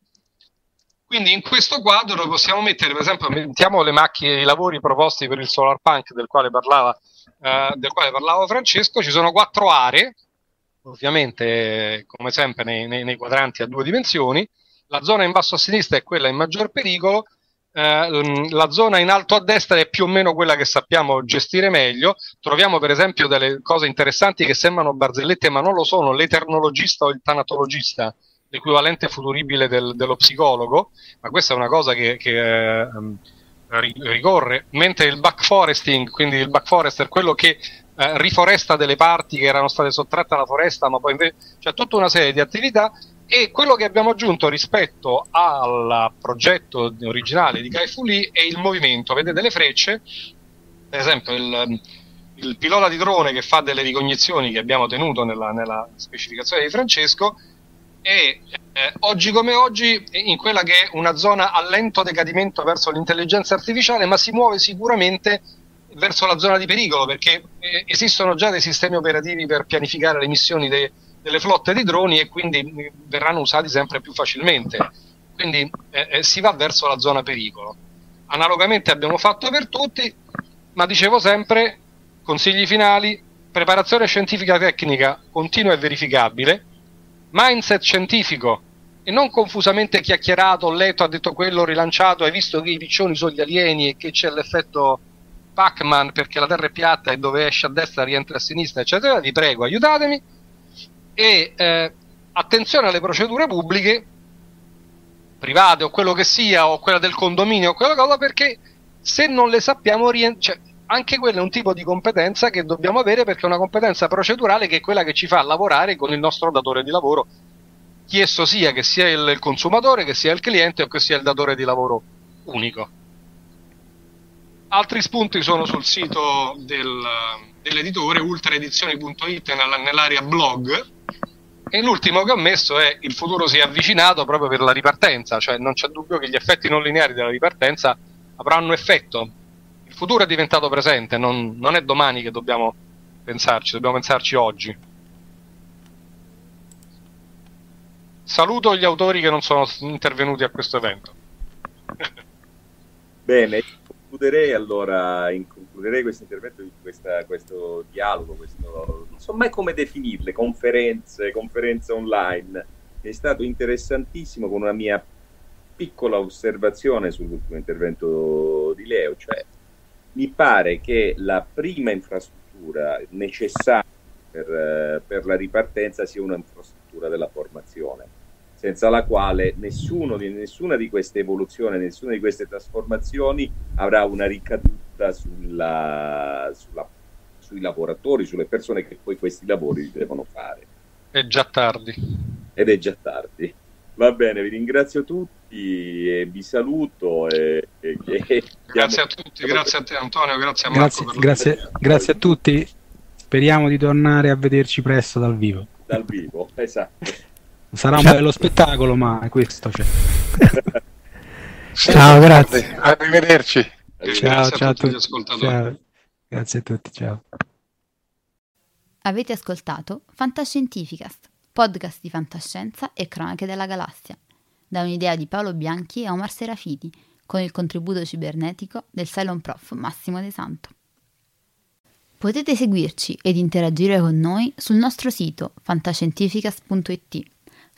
Quindi in questo quadro possiamo mettere, per esempio, mettiamo le macchine, i lavori proposti per il solar punk del quale parlava, eh, del quale parlava Francesco, ci sono quattro aree, ovviamente come sempre nei, nei, nei quadranti a due dimensioni, la zona in basso a sinistra è quella in maggior pericolo, eh, la zona in alto a destra è più o meno quella che sappiamo gestire meglio. Troviamo per esempio delle cose interessanti che sembrano barzellette, ma non lo sono, l'eternologista o il tanatologista, l'equivalente futuribile del, dello psicologo, ma questa è una cosa che, che eh, ricorre, mentre il backforesting, quindi il backforester, quello che eh, riforesta delle parti che erano state sottratte alla foresta, ma poi invece c'è tutta una serie di attività e quello che abbiamo aggiunto rispetto al progetto originale di Kai Fu Lee è il movimento. Vedete le frecce, per esempio il, il pilota di drone che fa delle ricognizioni che abbiamo tenuto nella, nella specificazione di Francesco è eh, oggi come oggi in quella che è una zona a lento decadimento verso l'intelligenza artificiale, ma si muove sicuramente verso la zona di pericolo perché eh, esistono già dei sistemi operativi per pianificare le missioni dei delle flotte di droni e quindi verranno usati sempre più facilmente. Quindi eh, eh, si va verso la zona pericolo. Analogamente abbiamo fatto per tutti, ma dicevo sempre, consigli finali, preparazione scientifica tecnica continua e verificabile, mindset scientifico e non confusamente chiacchierato, letto, ha detto quello, rilanciato, hai visto che i piccioni sono gli alieni e che c'è l'effetto Pac-Man perché la Terra è piatta e dove esce a destra rientra a sinistra, eccetera, vi prego aiutatemi e eh, attenzione alle procedure pubbliche private o quello che sia, o quella del condominio o quella cosa, perché se non le sappiamo cioè, anche quello è un tipo di competenza che dobbiamo avere perché è una competenza procedurale che è quella che ci fa lavorare con il nostro datore di lavoro, chi esso sia, che sia il consumatore, che sia il cliente o che sia il datore di lavoro unico. Altri spunti sono sul sito del, dell'editore ultraedizioni.it nell'area blog e l'ultimo che ho messo è il futuro si è avvicinato proprio per la ripartenza, cioè non c'è dubbio che gli effetti non lineari della ripartenza avranno effetto. Il futuro è diventato presente, non, non è domani che dobbiamo pensarci, dobbiamo pensarci oggi. Saluto gli autori che non sono intervenuti a questo evento. Bene, concluderei allora, in- concluderei questo intervento, questa- questo dialogo, questo, non so mai come definirle, conferenze, conferenze online, è stato interessantissimo con una mia piccola osservazione sull'ultimo intervento di Leo, cioè mi pare che la prima infrastruttura necessaria per, per la ripartenza sia una infrastruttura della formazione senza la quale nessuno di, nessuna di queste evoluzioni, nessuna di queste trasformazioni avrà una ricaduta sulla, sulla- sui lavoratori, sulle persone che poi questi lavori devono fare. È già tardi. Ed è già tardi. Va bene, vi ringrazio tutti e vi saluto. E, e- e- Grazie a tutti, grazie a te Antonio, grazie a Marco. Grazie, grazie, grazie a tutti. Speriamo di tornare a vederci presto dal vivo. dal vivo. Esatto. Sarà un bello spettacolo, ma questo c'è. Ciao, grazie. Arrivederci. Ciao, a ciao a tutti. Ciao. Grazie a tutti, ciao. Avete ascoltato Fantascientificast, podcast di fantascienza e cronache della galassia, da un'idea di Paolo Bianchi e Omar Serafiti, con il contributo cibernetico del Cylon Prof Massimo De Santo. Potete seguirci ed interagire con noi sul nostro sito fantascientificast.it,